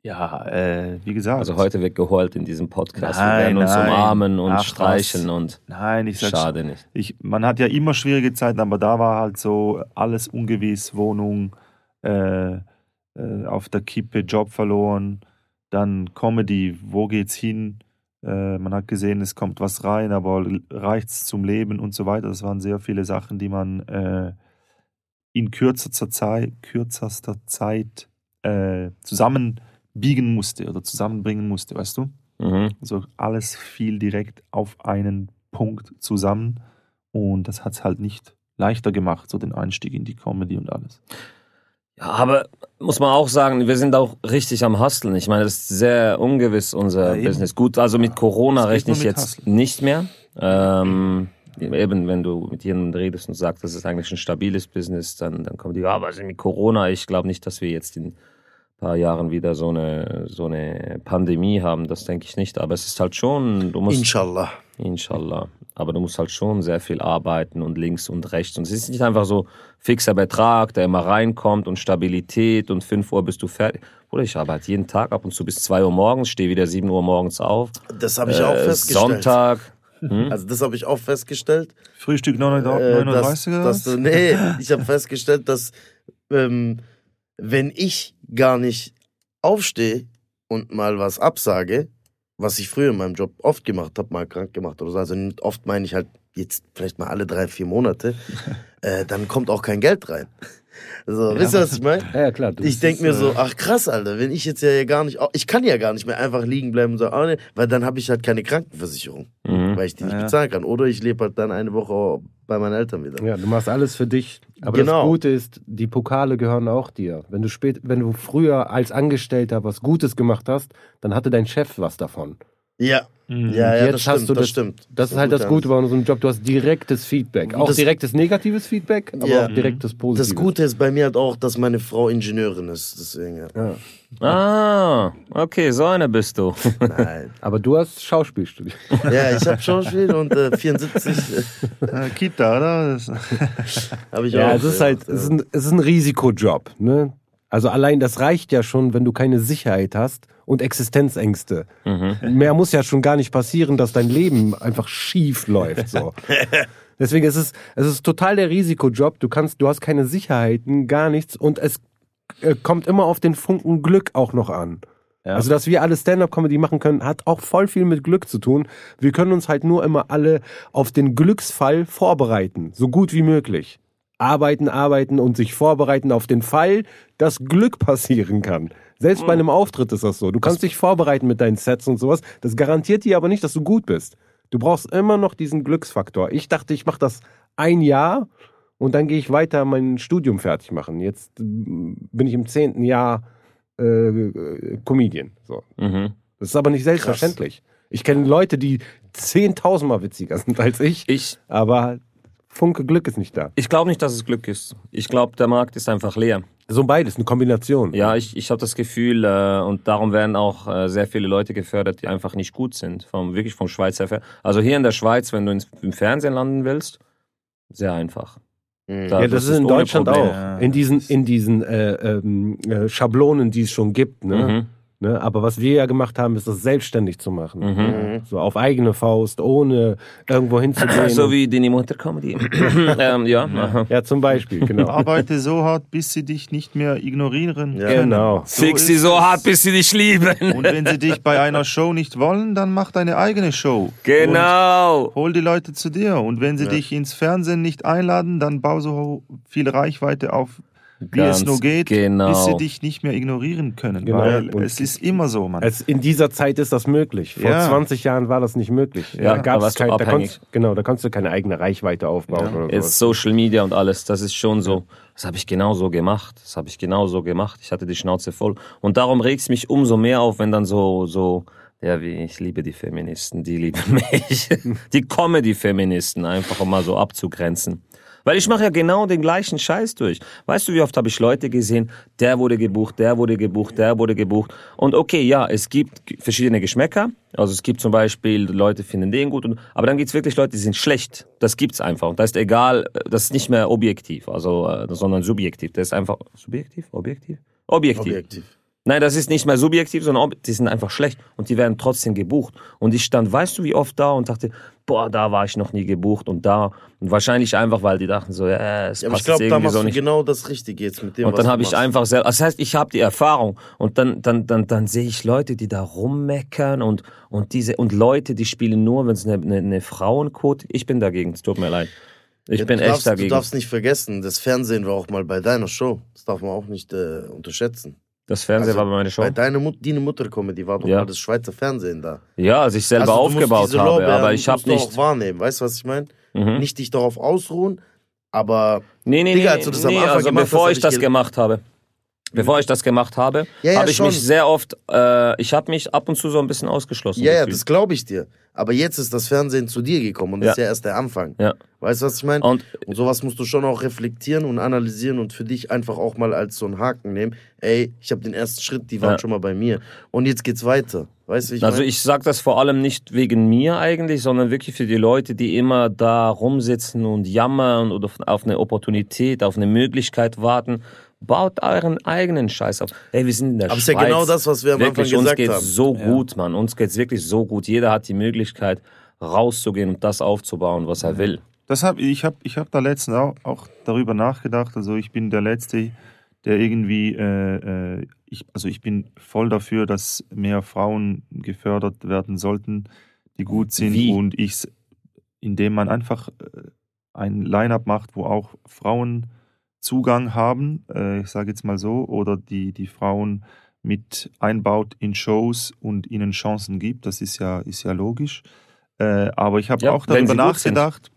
Ja, äh, wie gesagt. Also heute wird geheult in diesem Podcast. Wir Nein, werden uns nein. umarmen und Ach, streicheln was. und Nein, ich sag's. schade nicht. Ich, man hat ja immer schwierige Zeiten, aber da war halt so alles ungewiss, Wohnung, äh, äh, auf der Kippe, Job verloren, dann Comedy, wo geht's hin? Äh, man hat gesehen, es kommt was rein, aber reicht's zum Leben und so weiter. Das waren sehr viele Sachen, die man äh, in kürzester Zeit, kürzester Zeit äh, zusammenbiegen musste oder zusammenbringen musste, weißt du? Mhm. Also alles fiel direkt auf einen Punkt zusammen und das hat es halt nicht leichter gemacht, so den Einstieg in die Comedy und alles. Aber muss man auch sagen, wir sind auch richtig am Hustlen. Ich meine, das ist sehr ungewiss, unser Ja. Business. Gut, also mit Corona rechne ich jetzt Hustlen. nicht mehr. Ähm, eben, wenn du mit jemandem redest und sagst, das ist eigentlich ein stabiles Business, dann, dann kommen die, ja, aber also mit Corona, ich glaube nicht, dass wir jetzt in ein paar Jahren wieder so eine, so eine Pandemie haben. Das denke ich nicht. Aber es ist halt schon, du musst. Inshallah. Inshallah. Aber du musst halt schon sehr viel arbeiten und links und rechts. Und es ist nicht einfach so fixer Betrag, der immer reinkommt und Stabilität und 5 Uhr bist du fertig. Oder ich arbeite jeden Tag ab und zu bis 2 Uhr morgens, stehe wieder 7 Uhr morgens auf. Das habe ich auch Äh, festgestellt. Sonntag. Hm? Also das habe ich auch festgestellt. Frühstück 39 äh, 39 oder dass, dass was? du, nee, ich habe festgestellt, dass ähm, wenn ich gar nicht aufstehe und mal was absage, was ich früher in meinem Job oft gemacht habe, mal krank gemacht oder so, also oft meine ich halt jetzt vielleicht mal alle drei, vier Monate, äh, dann kommt auch kein Geld rein. Also, wisst ihr, was ich meine? Ja, ja, klar. Ich denke mir äh, so, ach krass, Alter, wenn ich jetzt ja gar nicht, ich kann ja gar nicht mehr einfach liegen bleiben und sagen, ah, nee, weil dann habe ich halt keine Krankenversicherung, Mhm. weil ich die nicht Ja. bezahlen kann. Oder ich lebe halt dann eine Woche bei meinen Eltern wieder. Ja, du machst alles für dich. Aber Genau. das Gute ist, die Pokale gehören auch dir. Wenn du spät, wenn du früher als Angestellter was Gutes gemacht hast, dann hatte dein Chef was davon. Ja. Ja, ja, Jetzt das hast stimmt, du das das- stimmt. Das ist halt das Gute bei unserem Job. Du hast direktes Feedback. Auch Das- direktes negatives Feedback, aber Ja. auch direktes positives. Das Gute ist bei mir halt auch, dass meine Frau Ingenieurin ist, deswegen, ja. Ja. Ah, okay, so einer bist du. Nein. Aber du hast Schauspiel studiert. Ja, ich habe Schauspiel und äh, 74 äh, Äh, Kita, oder? Das, habe ich Ja, auch. es ist halt, es ist ein, es ist ein Risikojob. Ne? Also allein das reicht ja schon, wenn du keine Sicherheit hast und Existenzängste. Mehr muss ja schon gar nicht passieren, dass dein Leben einfach schief läuft. So. Deswegen ist es, es ist total der Risikojob. Du kannst, du hast keine Sicherheiten, gar nichts und es äh, kommt immer auf den Funken Glück auch noch an. Ja. Also, dass wir alle Stand-up-Comedy machen können, hat auch voll viel mit Glück zu tun. Wir können uns halt nur immer alle auf den Glücksfall vorbereiten, so gut wie möglich. Arbeiten, arbeiten und sich vorbereiten auf den Fall, dass Glück passieren kann. Selbst bei einem Auftritt ist das so. Du kannst dich vorbereiten mit deinen Sets und sowas. Das garantiert dir aber nicht, dass du gut bist. Du brauchst immer noch diesen Glücksfaktor. Ich dachte, ich mache das ein Jahr und dann gehe ich weiter mein Studium fertig machen. Jetzt mm, bin ich im zehnten Jahr äh, Comedian. So. Mhm. Das ist aber nicht selbstverständlich. Ich kenne Leute, die zehntausendmal witziger sind als ich, Ich, aber Funke Glück ist nicht da. ich glaube nicht, dass es Glück ist. Ich glaube, der Markt ist einfach leer. So beides, eine Kombination. Ja, ich, ich habe das Gefühl, äh, und darum werden auch äh, sehr viele Leute gefördert, die einfach nicht gut sind. Vom, wirklich vom Schweizer Fer Also hier in der Schweiz, wenn du ins, im Fernsehen landen willst, sehr einfach. Mhm. Da- Ja, das, ist in Deutschland Probleme. auch. Ja. In diesen, in diesen äh, ähm, äh, Schablonen, die es schon gibt. Ne? Mhm. Ne? Aber was wir ja gemacht haben, ist das selbstständig zu machen. Mhm. Mhm. So auf eigene Faust, ohne irgendwo hinzugehen. So wie Dini Mutter Comedy. ähm, ja, aha. ja, zum Beispiel, genau. arbeite so hart, bis sie dich nicht mehr ignorieren Ja. können. Genau. So Fix sie so hart, bis sie dich lieben. Und wenn sie dich bei einer Show nicht wollen, dann mach deine eigene Show. Genau. Und hol die Leute zu dir. Und wenn sie Ja. dich ins Fernsehen nicht einladen, dann bau so viel Reichweite auf, wie Ganz es nur geht, genau. bis sie dich nicht mehr ignorieren können. Genau. Weil Und- es ist immer so, Mann. Es, in dieser Zeit ist das möglich. Vor Ja. 20 Jahren war das nicht möglich. Ja, da gab's warst du kein, da abhängig. konntest, genau, da konntest du keine eigene Reichweite aufbauen Ja. oder Jetzt sowas. Social Media und alles, das ist schon so. Das habe ich genau so gemacht. Das habe ich genau so gemacht. Ich hatte die Schnauze voll. Und darum regt es mich umso mehr auf, wenn dann so, so Ja, wie ich liebe die Feministen, die lieben mich. Die Comedy-Feministen, einfach um mal so abzugrenzen. Weil ich mache ja genau den gleichen Scheiß durch. Weißt du, wie oft habe ich Leute gesehen, der wurde gebucht, der wurde gebucht, der wurde gebucht. Und okay, ja, es gibt verschiedene Geschmäcker. Also es gibt zum Beispiel, Leute finden den gut, und, aber dann gibt's wirklich Leute, die sind schlecht. Das gibt's einfach. Und das ist egal, das ist nicht mehr objektiv, also, äh, sondern subjektiv. Das ist einfach, subjektiv? Objektiv? Objektiv. Objektiv. Nein, das ist nicht mehr subjektiv, sondern die sind einfach schlecht und die werden trotzdem gebucht. Und ich stand, weißt du, wie oft da und dachte, boah, da war ich noch nie gebucht und da. Und wahrscheinlich einfach, weil die dachten so, ja, es Ja, aber ich passt glaube, da machst so du nicht. genau das Richtige jetzt mit dem, Und dann du habe ich einfach selber, das heißt, ich habe die Erfahrung und dann, dann, dann, dann sehe ich Leute, die da rummeckern und, und diese, und Leute, die spielen nur, wenn es eine, eine, eine Frauenquote, ich bin dagegen, es tut mir leid. Ich Ja, bin du echt darfst, Du dagegen. darfst nicht vergessen, das Fernsehen war auch mal bei deiner Show. Das darf man auch nicht äh, unterschätzen. Das Fernsehen Also, war bei meiner Show. Bei deiner Mut Dine Mutter Comedy war doch Ja. mal das Schweizer Fernsehen da. Ja, als ich selber Also, aufgebaut habe, aber ich habe nicht. auch wahrnehmen, weißt du, was ich meine? Mhm. Nicht dich darauf ausruhen, aber Nee, nee, Digga, nee, als du das am nee Anfang also gemacht bevor ich das gemacht habe, bevor ich das gemacht habe, Ja, ja, habe ich schon. mich sehr oft, äh, ich habe mich ab und zu so ein bisschen ausgeschlossen ja, ja, gefühlt. das glaube ich dir. Aber jetzt ist das Fernsehen zu dir gekommen und das Ja. ist ja erst der Anfang. Ja. Weißt du, was ich meine? Und Und sowas musst du schon auch reflektieren und analysieren und für dich einfach auch mal als so einen Haken nehmen. Ey, ich habe den ersten Schritt, die waren Ja. schon mal bei mir. Und jetzt geht's weiter. Weißt du, ich also meine? ich sage das vor allem nicht wegen mir eigentlich, sondern wirklich für die Leute, die immer da rumsitzen und jammern oder auf eine Opportunität, auf eine Möglichkeit warten. Baut euren eigenen Scheiß auf. Ey, wir sind in der Aber es Schweiz. ist ja genau das, was wir am wirklich, Anfang uns gesagt geht's haben. so gut, Mann. Uns geht's wirklich so gut. Jeder hat die Möglichkeit, rauszugehen und das aufzubauen, was er will. Das hab, ich habe ich hab da letztens auch, auch darüber nachgedacht. Also ich bin der Letzte, der irgendwie, äh, äh, ich, also ich bin voll dafür, dass mehr Frauen gefördert werden sollten, die gut sind. Wie? Und ich, indem man einfach äh, ein Line-up macht, wo auch Frauen Zugang haben, äh, ich sage jetzt mal so, oder die, die Frauen mit einbaut in Shows und ihnen Chancen gibt. Das ist ja, ist ja logisch. Äh, aber ich habe Ja, auch wenn darüber nachgedacht.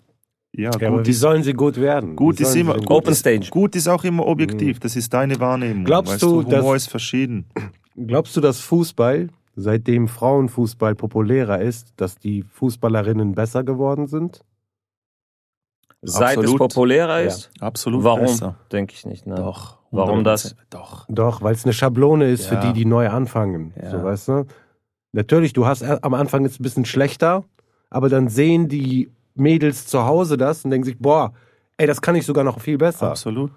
Ja, Ja, gut wie ist, sollen sie gut werden? gut ist immer gut Open ist, Stage. Gut ist auch immer objektiv. Das ist deine Wahrnehmung. Glaubst weißt du, du, Humor dass- ist verschieden. Glaubst du, dass Fußball, seitdem Frauenfußball populärer ist, dass die Fußballerinnen besser geworden sind? Seit Absolut. es populärer Ja. ist? Absolut Warum? besser. Denke ich nicht. Nein. Doch. Warum das? 100%. Doch. Doch, weil es eine Schablone ist für Ja. die, die neu anfangen. Ja. So, weißt du? Natürlich, du hast er- am Anfang es ein bisschen schlechter, aber dann sehen die Mädels zu Hause das und denken sich, boah, ey, das kann ich sogar noch viel besser. Absolut.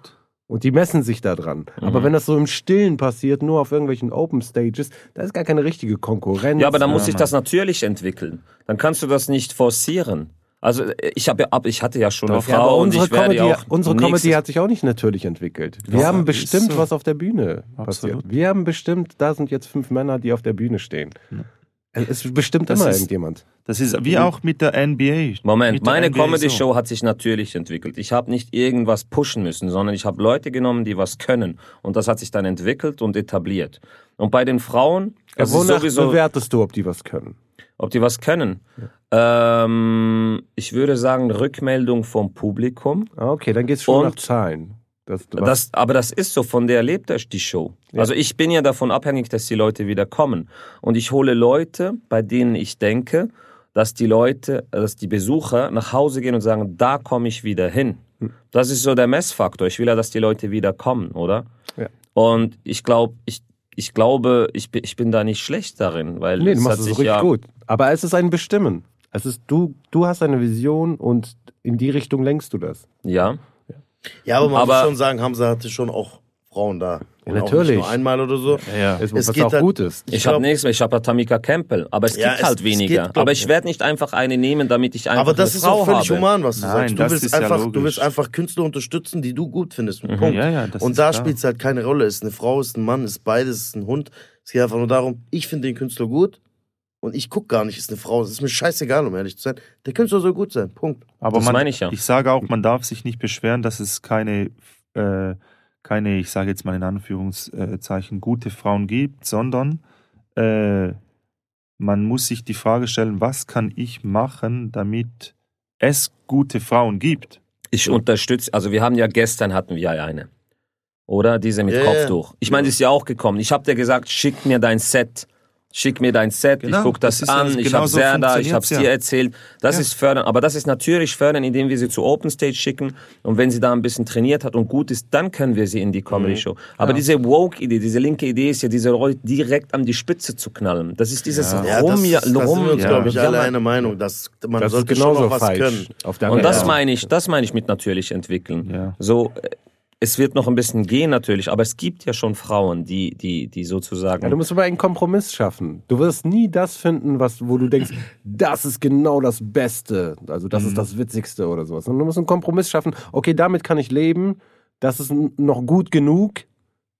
Und die messen sich da dran. Aber Mhm. wenn das so im Stillen passiert, nur auf irgendwelchen Open Stages, da ist gar keine richtige Konkurrenz. Ja, aber dann muss Ja, sich das natürlich entwickeln. Dann kannst du das nicht forcieren. Also ich habe ja ab, ich hatte ja schon eine Doch. Frau Ja, aber und unsere ich werde Comedy, ja auch unsere Comedy hat sich auch nicht natürlich entwickelt. Wir Doch, haben bestimmt, so. was auf der Bühne Absolut. passiert. Wir haben bestimmt, da sind jetzt fünf Männer, die auf der Bühne stehen. Es ist bestimmt Das immer ist- irgendjemand. Das ist wie auch mit der NBA. Moment, Mit der meine Comedy-Show hat sich natürlich entwickelt. Ich habe nicht irgendwas pushen müssen, sondern ich habe Leute genommen, die was können. Und das hat sich dann entwickelt und etabliert. Und bei den Frauen, Ja, wonach sowieso, bewertest du, ob die was können? Ob die was können. Ähm, ich würde sagen, Rückmeldung vom Publikum. Ah, Okay, dann geht's schon Und- nach Zahlen. Das, Das, aber das ist so, von der lebt er die Show. Also ich bin ja davon abhängig, dass die Leute wieder kommen. Und ich hole Leute, bei denen ich denke, dass die Leute, dass die Besucher nach Hause gehen und sagen, da komme ich wieder hin. Hm. Das ist so der Messfaktor. Ich will ja, dass die Leute wieder kommen, oder? Ja. Und ich glaube, ich, ich glaube, ich, bin- ich bin da nicht schlecht darin, weil nee, du es machst hat es sich richtig ja, gut. Aber es ist ein Bestimmen. Es ist, du, du hast eine Vision und in die Richtung lenkst du das. ja. Ja, aber man Aber- muss schon sagen, Hamza hatte schon auch Frauen da. Und natürlich. nur einmal oder so. Ja. Es, Es was geht auch halt- gut ist. Ich, Ich habe glaub- nichts mehr. Ich habe ja Tamika Campbell, aber es Ja, gibt es- halt es weniger. geht, glaub aber ich. ich werde nicht einfach eine nehmen, damit ich einfach Aber das eine ist Frau auch völlig habe. human, was du Nein, sagst. Du das willst, ist ja einfach, du logisch. willst einfach Künstler unterstützen, die du gut findest. Mhm. Punkt. Ja, ja, das Und ist da klar. spielt es halt keine Rolle. Ist eine Frau, ist ein Mann, ist beides, ist ein Hund. Es geht einfach nur darum, ich finde den Künstler gut und ich gucke gar nicht, ist eine Frau. Es ist mir scheißegal, um ehrlich zu sein. Der Künstler soll gut sein. Punkt. Aber Das man, meine ich ja. Ich sage auch, man darf sich nicht beschweren, dass es keine, äh, keine ich sage jetzt mal in Anführungszeichen, gute Frauen gibt, sondern äh, man muss sich die Frage stellen, was kann ich machen, damit es gute Frauen gibt? Ich unterstütze, also wir haben ja gestern hatten wir ja eine. Oder? Diese mit ja. Kopftuch. Ich meine, die ist ja auch gekommen. Ich habe dir gesagt, schick mir dein Set. Schick mir dein Set, ich Genau, guck das, das ja- an, ich genau habe so Serda, ich habe funktioniert's ja. dir erzählt. Das Ja. ist fördern, aber das ist natürlich fördern, indem wir sie zu Open Stage schicken und wenn sie da ein bisschen trainiert hat und gut ist, dann können wir sie in die Comedy Mhm. Show. Aber diese Woke-Idee, diese linke Idee ist ja, diese Leute direkt an die Spitze zu knallen. Das ist dieses Ja, das, Rum, da sind wir uns, ja. glaube ich, alle einer Meinung, dass man Das sollte schon genauso noch was falsch. können. Auf der Und das meine ich, das meine ich mit natürlich entwickeln. Ja. So, äh, es wird noch ein bisschen gehen natürlich, aber es gibt ja schon Frauen, die, die, die sozusagen. Ja, du musst aber einen Kompromiss schaffen. Du wirst nie das finden, was, wo du denkst, das ist genau das Beste. Also das ist das Witzigste oder sowas. Und du musst einen Kompromiss schaffen. Okay, damit kann ich leben. Das ist noch gut genug.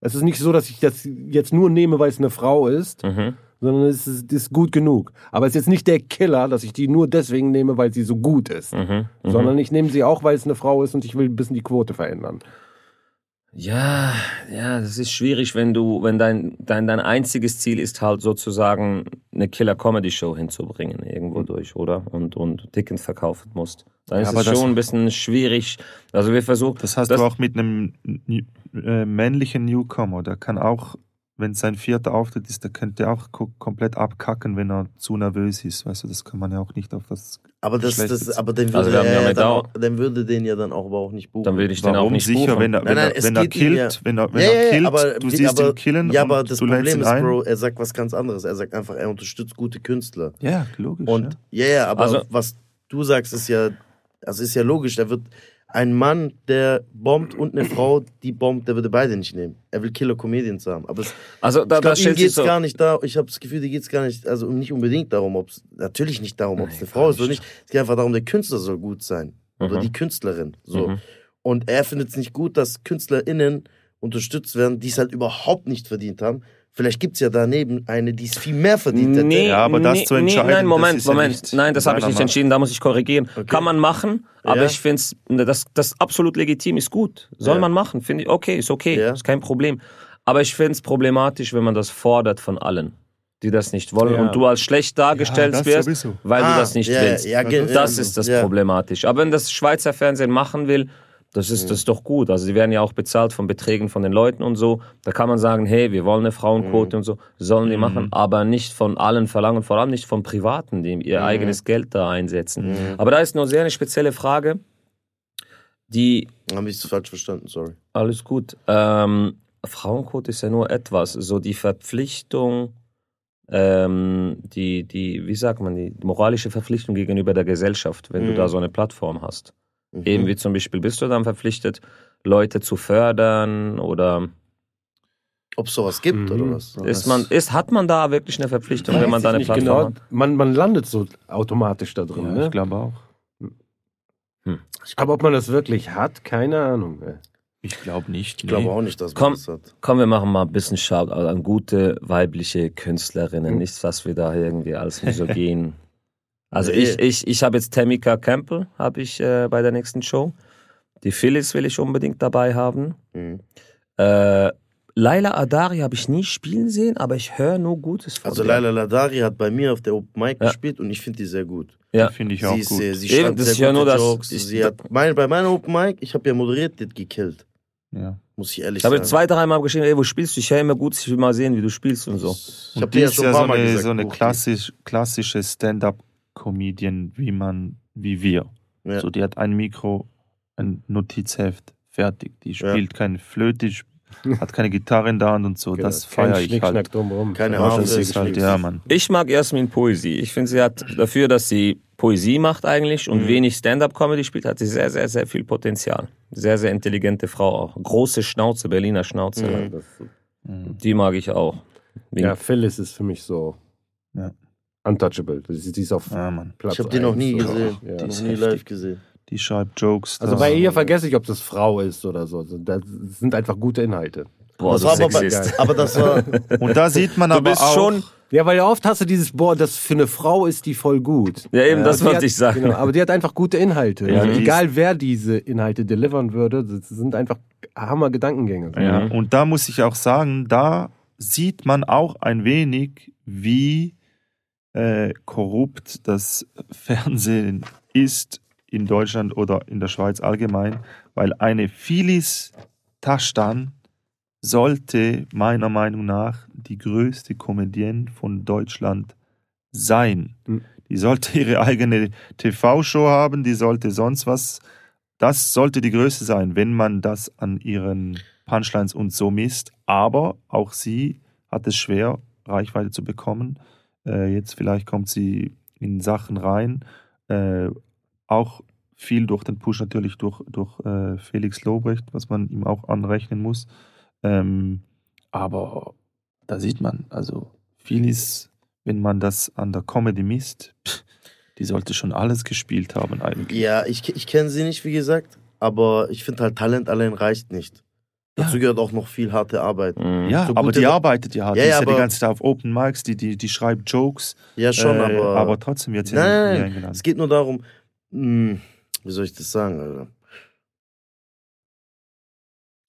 Es ist nicht so, dass ich das jetzt nur nehme, weil es eine Frau ist, mhm. sondern es ist, ist gut genug. Aber es ist jetzt nicht der Killer, dass ich die nur deswegen nehme, weil sie so gut ist. Mhm. Mhm. Sondern ich nehme sie auch, weil es eine Frau ist und ich will ein bisschen die Quote verändern. Ja, ja, das ist schwierig, wenn du, wenn dein, dein, dein einziges Ziel ist halt sozusagen eine Killer-Comedy-Show hinzubringen, irgendwo durch, oder? Und, und Tickets verkaufen musst. Dann Ja, ist es das- schon ein bisschen schwierig. Also wir versuchen. Das hast du auch mit einem äh, männlichen Newcomer. Der kann auch, wenn sein vierter Auftritt ist, der könnte auch ko komplett abkacken, wenn er zu nervös ist. Weißt du, das kann man ja auch nicht auf das. Aber, das, das, aber den Also würde wir haben ja er dann, auch, dann würde den ja dann auch aber auch nicht buchen. Dann würde ich den auch Warum nicht sicher, buchen. wenn er, Nein, wenn nein, er, es wenn er killt, ja- wenn er, wenn ja, er ja, killt, aber, du siehst aber, ihn killen Ja, und aber das Problem ihn ist, ein. Bro, er sagt was ganz anderes. Er sagt einfach, er unterstützt gute Künstler. Ja, logisch. Und ja, ja, aber Also- was du sagst, ist ja, also ist ja logisch. Er wird ein Mann, der bombt und eine Frau, die bombt, der würde beide nicht nehmen. Er will Killer Comedians haben. Aber es, Also da, ich da ihm geht es so. gar nicht da. Ich habe das Gefühl, dir geht es gar nicht, also nicht unbedingt darum, ob es natürlich nicht darum, ob es eine Frau ist oder nicht. Es geht einfach darum, der Künstler soll gut sein oder Mhm. die Künstlerin. So. Mhm. Und er findet es nicht gut, dass KünstlerInnen unterstützt werden, die es halt überhaupt nicht verdient haben. Vielleicht gibt es ja daneben eine, die es viel mehr verdient hätte. Nee, Ja, aber das nee, zu entscheiden, Nee, nein, das Moment, ja Moment. nicht nein, das habe ich nicht Macht. entschieden, da muss ich korrigieren. Okay. Kann man machen, aber Ja. ich finde es, das, das absolut legitim ist gut. Soll Ja. man machen, finde ich, okay, ist okay, Ja. ist kein Problem. Aber ich finde es problematisch, wenn man das fordert von allen, die das nicht wollen Ja. und du als schlecht dargestellt das wirst, sowieso. weil Ah, du das nicht ja, willst. ja, das ja, ist das ja. problematisch. Aber wenn das Schweizer Fernsehen machen will, das ist, das ist doch gut. Also die werden ja auch bezahlt von Beträgen von den Leuten und so. Da kann man sagen, hey, wir wollen eine Frauenquote Mhm. und so. Sollen die machen, aber nicht von allen verlangen, vor allem nicht von Privaten, die ihr Mhm. eigenes Geld da einsetzen. Aber da ist nur sehr eine spezielle Frage, die, Habe ich es falsch verstanden, sorry. alles gut, ähm, Frauenquote ist ja nur etwas, so die Verpflichtung, ähm, die, die, wie sagt man, die moralische Verpflichtung gegenüber der Gesellschaft, wenn du Mhm. da so eine Plattform hast. Mhm. Eben wie zum Beispiel, bist du dann verpflichtet, Leute zu fördern oder Ob es sowas gibt Mhm. oder was? ist man, ist, hat man da wirklich eine Verpflichtung, wenn man da eine Weiß ich Plattform genau. hat? Man, man landet so automatisch da drin. Ja, ne? ich glaube auch. Aber ob man das wirklich hat, keine Ahnung. ey. Ich glaube nicht. Ich glaube auch nicht, dass man Komm. das hat. Komm, wir machen mal ein bisschen Shoutout an gute weibliche Künstlerinnen, Mhm. nichts, was wir da irgendwie als misogen. Also Nee. ich, ich, ich habe jetzt Tamika Campbell, habe ich äh, bei der nächsten Show. Die Phyllis will ich unbedingt dabei haben. Mhm. Äh, Laila Adari habe ich nie spielen sehen, aber ich höre nur Gutes von Also. Laila Ladari hat bei mir auf der Open Mic Ja. gespielt und ich finde die sehr gut. Ja. Finde ich auch sie ist, gut. sehr- sie Eben, schreibt das sehr ist ja gute nur das- Jokes. ich- sie hat mein, bei meiner Open Mic, ich habe ja moderiert, die hat gekillt. ja. Muss ich ehrlich Ich habe sagen. zwei, dreimal geschrieben, ey, wo spielst du? Ich höre immer gut, ich will mal sehen, wie du spielst und so. Ich Und habe die dir ja ist schon ja ein so paar Mal eine, gesagt. so eine klassisch, klassische Stand-up-Comedian, wie man, wie wir. Ja. So, die hat ein Mikro, ein Notizheft, fertig. Die Ja. spielt keine Flöte, hat keine Gitarre in der Hand und so. Das Kein feiere ich halt. drumherum. Keine Harfe, das Das ist halt, ja, Mann. Ich mag Jasmin Poesie. Ich finde, sie hat dafür, dass sie Poesie macht eigentlich und Mhm. wenig Stand-up-Comedy spielt, hat sie sehr, sehr, sehr viel Potenzial. Sehr, sehr intelligente Frau auch. Große Schnauze, Berliner Schnauze. Mhm. das, Mhm. Die mag ich auch. Wegen- ja, Phyllis ist für mich so Ja. Untouchable. Die ist, die ist auf Ja, Mann. Platz Ich habe die noch nie so. gesehen. Ja. Die ist noch nie heftig. live gesehen. Die schreibt Jokes. Also bei ihr vergesse ich, ob das Frau ist oder so. Also Das sind einfach gute Inhalte. Boah, das du war aber, bei, Sexist. aber das war. Und da sieht man Du aber bist auch, schon, Ja, weil oft hast du dieses, boah, das für eine Frau ist die voll gut. Ja, eben, das wollte ich sagen. Genau, aber die hat einfach gute Inhalte. Ja, die egal wer diese Inhalte delivern würde, das sind einfach Hammer Gedankengänge. Ja, Mhm. und da muss ich auch sagen, da sieht man auch ein wenig, wie äh, korrupt das Fernsehen ist in Deutschland oder in der Schweiz allgemein, weil eine Phyllis Taschtan sollte meiner Meinung nach die größte Comedienne von Deutschland sein. Mhm. Die sollte ihre eigene TV-Show haben, die sollte sonst was. Das sollte die größte sein, wenn man das an ihren Punchlines und so misst. Aber auch sie hat es schwer, Reichweite zu bekommen. Äh, jetzt vielleicht kommt sie in Sachen rein. Äh, auch viel durch den Push natürlich durch, durch äh, Felix Lobrecht, was man ihm auch anrechnen muss. Ähm, aber da sieht man, also vieles, wenn man das an der Comedy misst, die sollte schon alles gespielt haben eigentlich. Ja, ich, ich kenne sie nicht, wie gesagt, aber ich finde halt, Talent allein reicht nicht. Dazu gehört auch noch viel harte Arbeit. Mhm. Ja, So aber die arbeitet ja hart. Ja, die ist ja die ganze Zeit auf Open Mics, die, die, die schreibt Jokes. Ja, schon, äh, aber. aber trotzdem wird sie Nein, nein. eingeladen. Es geht nur darum, mh, wie soll ich das sagen, Alter?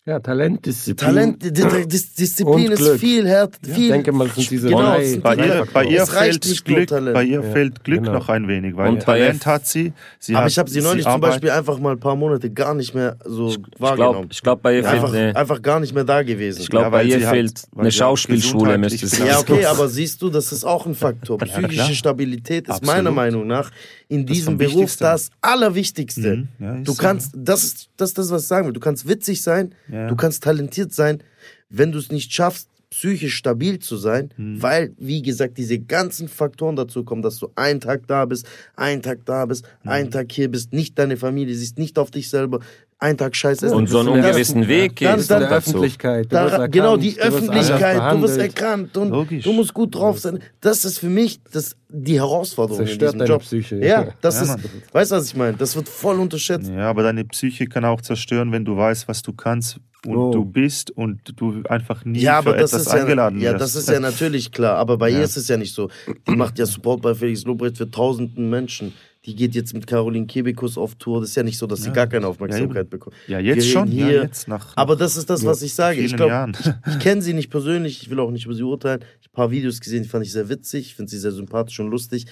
Ja, Talent, Disziplin. Talent, die, die, Dis- Disziplin Und ist Glück. viel härter. Ich viel, denke mal, es sind diese Genau, drei, Bei ihr, bei ihr fehlt Glück, bei ihr Ja, fehlt Glück genau. noch ein wenig, weil Und Talent hat sie. sie aber hat, ich habe sie neulich zum arbeitet- Beispiel einfach mal ein paar Monate gar nicht mehr so Ich glaube, wahrgenommen. ich glaub, bei ihr fehlt einfach, eine, einfach gar nicht mehr da gewesen. ich glaub, Ja, bei ihr sie hat- fehlt weil eine sie Schauspielschule, gesundheitlich müsste es Ja, okay, aber siehst du, das ist auch ein Faktor. Psychische. Stabilität ist meiner Meinung nach in diesem Beruf das Allerwichtigste. Mhm, ja, Du kannst, das ist das, ist das, was ich sagen will. Du kannst witzig sein, Ja. Du kannst talentiert sein, wenn du es nicht schaffst, psychisch stabil zu sein, Mhm. weil, wie gesagt, diese ganzen Faktoren dazu kommen, dass du einen Tag da bist, einen Tag da bist, Mhm. einen Tag hier bist, nicht deine Familie siehst, nicht auf dich selber, einen Tag scheiße essen. Und so einen in ungewissen Weg Dann- gehst dann- du in der. Öffentlichkeit. Du Da, wirst erkannt, genau, die Öffentlichkeit, du wirst erkannt und Logisch. du musst gut drauf sein. Das ist für mich das, die Herausforderung in Zerstört diesem deine Job. Psyche. Ja, das Ja, ist, Mann. weißt du, was ich meine? Das wird voll unterschätzt. Ja, aber deine Psyche kann auch zerstören, wenn du weißt, was du kannst und Oh. du bist und du einfach nie Ja, aber für das etwas ist ja, eingeladen ja, wirst. das ist ja natürlich klar. Aber bei Ja. ihr ist es ja nicht so. Die macht ja Support bei Felix Lobrecht für tausenden Menschen. Die geht jetzt mit Caroline Kebekus auf Tour. Das ist ja nicht so, dass sie Ja. gar keine Ja, Aufmerksamkeit bekommt. Ja, jetzt Wir schon. Ja, hier- jetzt nach, Aber das ist das, was ich sage. Ich glaube, Jahren. ich kenne sie nicht persönlich. Ich will auch nicht über sie urteilen. Ich habe ein paar Videos gesehen, die fand ich sehr witzig. Ich finde sie sehr sympathisch und lustig.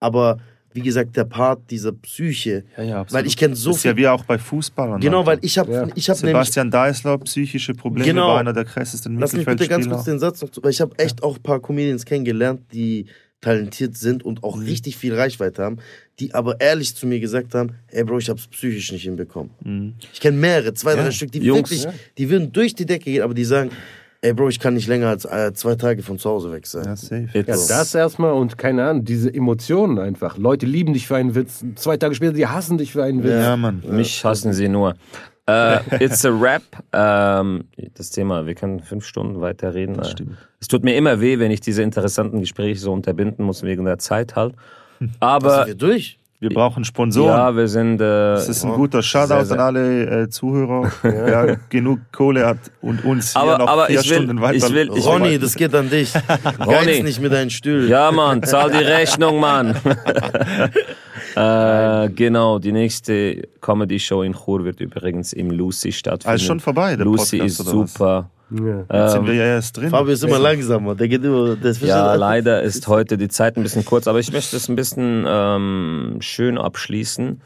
Aber wie gesagt, der Part dieser Psyche. ja, ja, absolut. Weil ich kenne so das ist ja wie auch bei Fußballern. Genau, Alter. weil ich habe Ja. ich hab nämlich Sebastian Deisler, psychische Probleme, Genau. war einer der krassesten Lass mich bitte ganz kurz den Satz noch zu, weil ich habe echt auch ein paar Comedians kennengelernt, die talentiert sind und Mhm. auch richtig viel Reichweite haben, die aber ehrlich zu mir gesagt haben, ey Bro, ich hab's psychisch nicht hinbekommen. Mhm. Ich kenne mehrere, zwei, Ja. drei Stück, die Jungs, wirklich, ja. die würden durch die Decke gehen, aber die sagen, ey Bro, ich kann nicht länger als äh, zwei Tage von zu Hause weg sein. Ja, safe. Ja, das erstmal und keine Ahnung, diese Emotionen einfach. Leute lieben dich für einen Witz. Zwei Tage später, die hassen dich für einen Witz. Ja, Mann. Mich hassen sie nur. Äh, it's a rap. Ähm, das Thema, wir können fünf Stunden weiter reden. Das stimmt. Es tut mir immer weh, wenn ich diese interessanten Gespräche so unterbinden muss wegen der Zeit halt. Aber sind wir durch? Wir brauchen Sponsoren. ja, wir sind. Äh, Das ist ein guter Shoutout Sehr, sehr. an alle äh, Zuhörer, wer genug Kohle hat und uns hier Aber- noch aber vier ich will- Stunden weiter. ich will- ich Ronny, das geht an dich. Geiz nicht mit deinen Stühlen. ja, Mann, zahl die Rechnung, Mann. äh, genau, die nächste Comedy-Show in Chur wird übrigens im Lucy stattfinden. Ah, ist schon vorbei, der Lucy Podcast, ist oder was? Ja. Jetzt sind wir ja erst drin. Fabio ist immer langsamer. Der geht immer. Der ist Ja, leider ist heute die Zeit ein bisschen kurz, aber ich möchte es ein bisschen ähm, schön abschließen.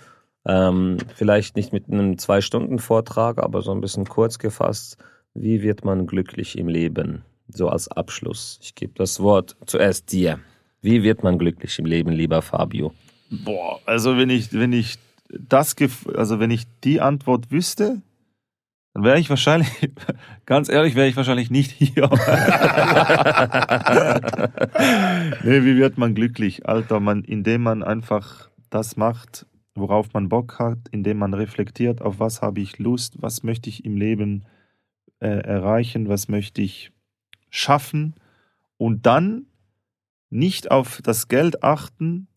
Ähm, vielleicht nicht mit einem Zwei-Stunden-Vortrag, aber so ein bisschen kurz gefasst. Wie wird man glücklich im Leben? So als Abschluss. Ich gebe das Wort zuerst dir. Wie wird man glücklich im Leben, lieber Fabio? Boah, also wenn ich, wenn ich das, also wenn ich die Antwort wüsste, dann wäre ich wahrscheinlich, ganz ehrlich, wäre ich wahrscheinlich nicht hier. nee, wie wird man glücklich? Alter, man, indem man einfach das macht, worauf man Bock hat, indem man reflektiert, auf was habe ich Lust, was möchte ich im Leben äh, erreichen, was möchte ich schaffen und dann nicht auf das Geld achten,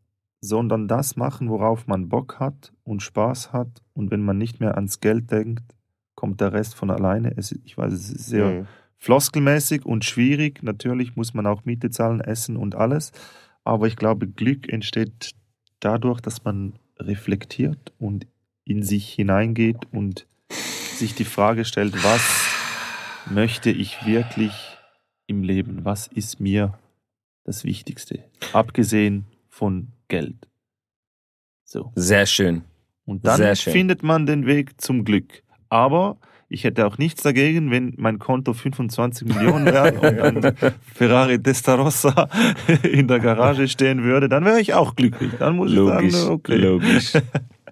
sondern das machen, worauf man Bock hat und Spaß hat. Und wenn man nicht mehr ans Geld denkt, kommt der Rest von alleine. Es, ich weiß, es ist sehr Mhm. floskelmäßig und schwierig. Natürlich muss man auch Miete zahlen, essen und alles. Aber ich glaube, Glück entsteht dadurch, dass man reflektiert und in sich hineingeht und sich die Frage stellt, was möchte ich wirklich im Leben? Was ist mir das Wichtigste? Abgesehen von Geld. So. Sehr schön. Und dann schön. findet man den Weg zum Glück. Aber ich hätte auch nichts dagegen, wenn mein Konto 25 Millionen wäre und ein Ferrari Testarossa in der Garage stehen würde, dann wäre ich auch glücklich. Dann muss Logisch, ich sagen, okay. logisch.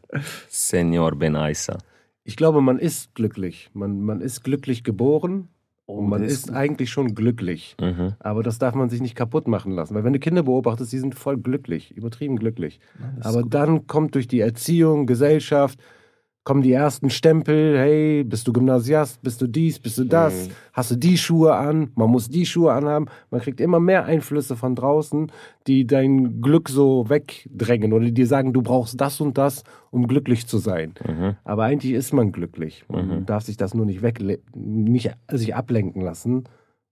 Senor Benaisa. Ich glaube, man ist glücklich. Man, man ist glücklich geboren und man das ist eigentlich schon glücklich. Mhm. Aber das darf man sich nicht kaputt machen lassen. Weil wenn du Kinder beobachtest, die sind voll glücklich, übertrieben glücklich. Aber dann kommt durch die Erziehung, Gesellschaft, kommen die ersten Stempel, hey, bist du Gymnasiast, bist du dies, bist du das, hast du die Schuhe an, man muss die Schuhe anhaben. Man kriegt immer mehr Einflüsse von draußen, die dein Glück so wegdrängen oder die dir sagen, du brauchst das und das, um glücklich zu sein. Mhm. Aber eigentlich ist man glücklich. Man darf sich das nur nicht weg, nicht sich ablenken lassen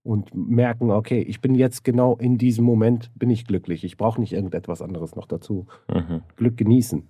und merken, okay, ich bin jetzt genau in diesem Moment, bin ich glücklich. Ich brauche nicht irgendetwas anderes noch dazu. Mhm. Glück genießen.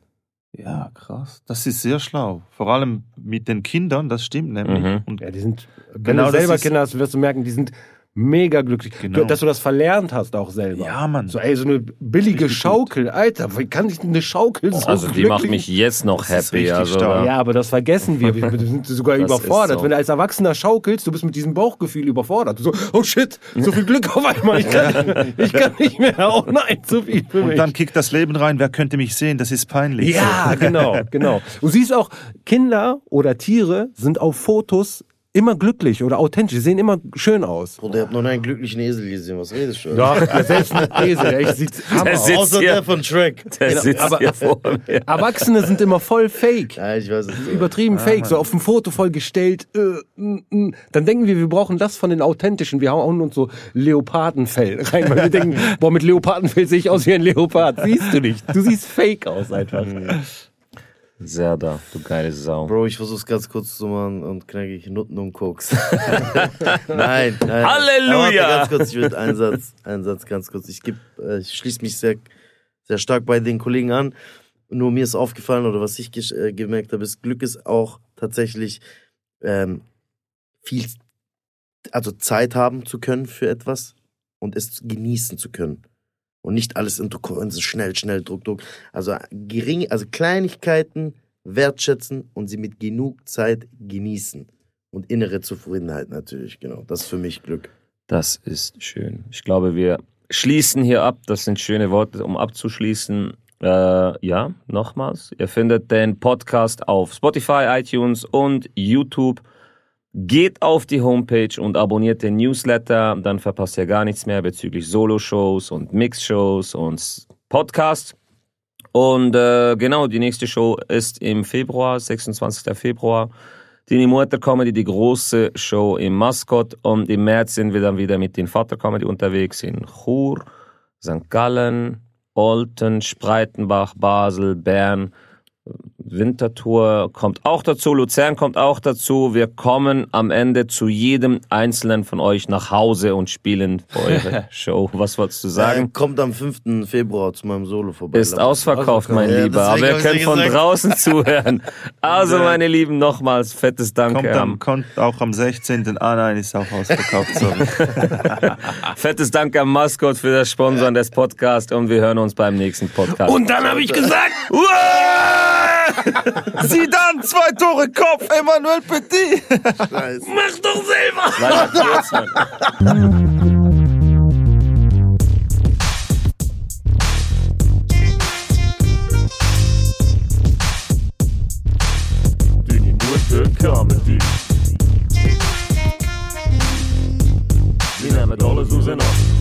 Ja, krass. Das ist sehr schlau. Vor allem mit den Kindern, das stimmt nämlich. Mhm. Und Ja, die sind, wenn Genau, du selber ist- Kinder hast, wirst du merken, die sind mega glücklich. Genau. Dass du das verlernt hast auch selber. ja, Mann. So, ey, so eine billige Richtig Schaukel, Alter, wie kann ich denn eine Schaukel so Also die macht mich jetzt noch happy. Also, stark. Ja, aber das vergessen wir. Wir sind sogar Das überfordert. so. Wenn du als Erwachsener schaukelst, du bist mit diesem Bauchgefühl überfordert. Du so, oh shit, so viel Glück auf einmal. Ich kann, ich kann nicht mehr. Oh nein, zu viel für Und mich. dann kickt das Leben rein, wer könnte mich sehen? Das ist peinlich. Ja, genau, genau. Du siehst auch, Kinder oder Tiere sind auf Fotos immer glücklich oder authentisch. Sie sehen immer schön aus. Bruder, ihr habt noch einen glücklichen Esel gesehen. Was redest du? Doch, selbst ein Esel, der sieht Hammer Der aus. sitzt Außer hier. der von Shrek. der Genau, sitzt aber- hier vor mir. Erwachsene sind immer voll fake. Ja, ich weiß es. Übertrieben fake, so auf dem Foto voll gestellt. Äh. Dann denken wir, wir brauchen das von den authentischen. Wir hauen uns so Leopardenfell rein, weil wir denken, boah, mit Leopardenfell sehe ich aus wie ein Leopard. Siehst du nicht. Du siehst fake aus einfach. Serda, du geile Sau. Bro, ich versuch's ganz kurz zu machen und knacke ich Nutten und Koks. nein, nein. Halleluja! Aber Ganz kurz, ich will einen Satz, einen Satz ganz kurz. Ich, geb, äh, ich schließe mich sehr, sehr stark bei den Kollegen an. Nur mir ist aufgefallen, oder was ich gesch- äh, gemerkt habe, ist, Glück ist auch tatsächlich ähm, viel, also Zeit haben zu können für etwas und es genießen zu können. Und nicht alles in schnell, schnell, Druck, Druck. Also gering, also Kleinigkeiten wertschätzen und sie mit genug Zeit genießen. Und innere Zufriedenheit natürlich, genau. Das ist für mich Glück. Das ist schön. Ich glaube, wir schließen hier ab. Das sind schöne Worte, um abzuschließen. Äh, ja, nochmals. Ihr findet den Podcast auf Spotify, iTunes und YouTube. Geht auf die Homepage und abonniert den Newsletter. Dann verpasst ihr gar nichts mehr bezüglich Solo-Shows und Mix-Shows und Podcast. Und äh, genau, die nächste Show ist im Februar, 26. Februar. Die Mutter Comedy, die große Show im Maskott. Und im März sind wir dann wieder mit den Vater Comedy unterwegs in Chur, St. Gallen, Olten, Spreitenbach, Basel, Bern. Wintertour kommt auch dazu, Luzern kommt auch dazu. Wir kommen am Ende zu jedem einzelnen von euch nach Hause und spielen eure Show. Was wolltest du Äh, sagen? kommt am 5. Februar zu meinem Solo vorbei. Ist ausverkauft, mein Ja, Lieber. Aber ihr könnt von draußen zuhören. Also, meine Lieben, nochmals fettes Danke. Kommt, am, kommt auch am 16. Ah nein, ist auch ausverkauft. Sorry. Fettes Dank am Maskott für das Sponsoren des Podcasts und wir hören uns beim nächsten Podcast. Und dann habe ich gesagt, Sie dann, zwei Tore Kopf, Emmanuel Petit. Scheiße. Mach doch selber. Nein, Comedy. Sie nehmen alles auseinander.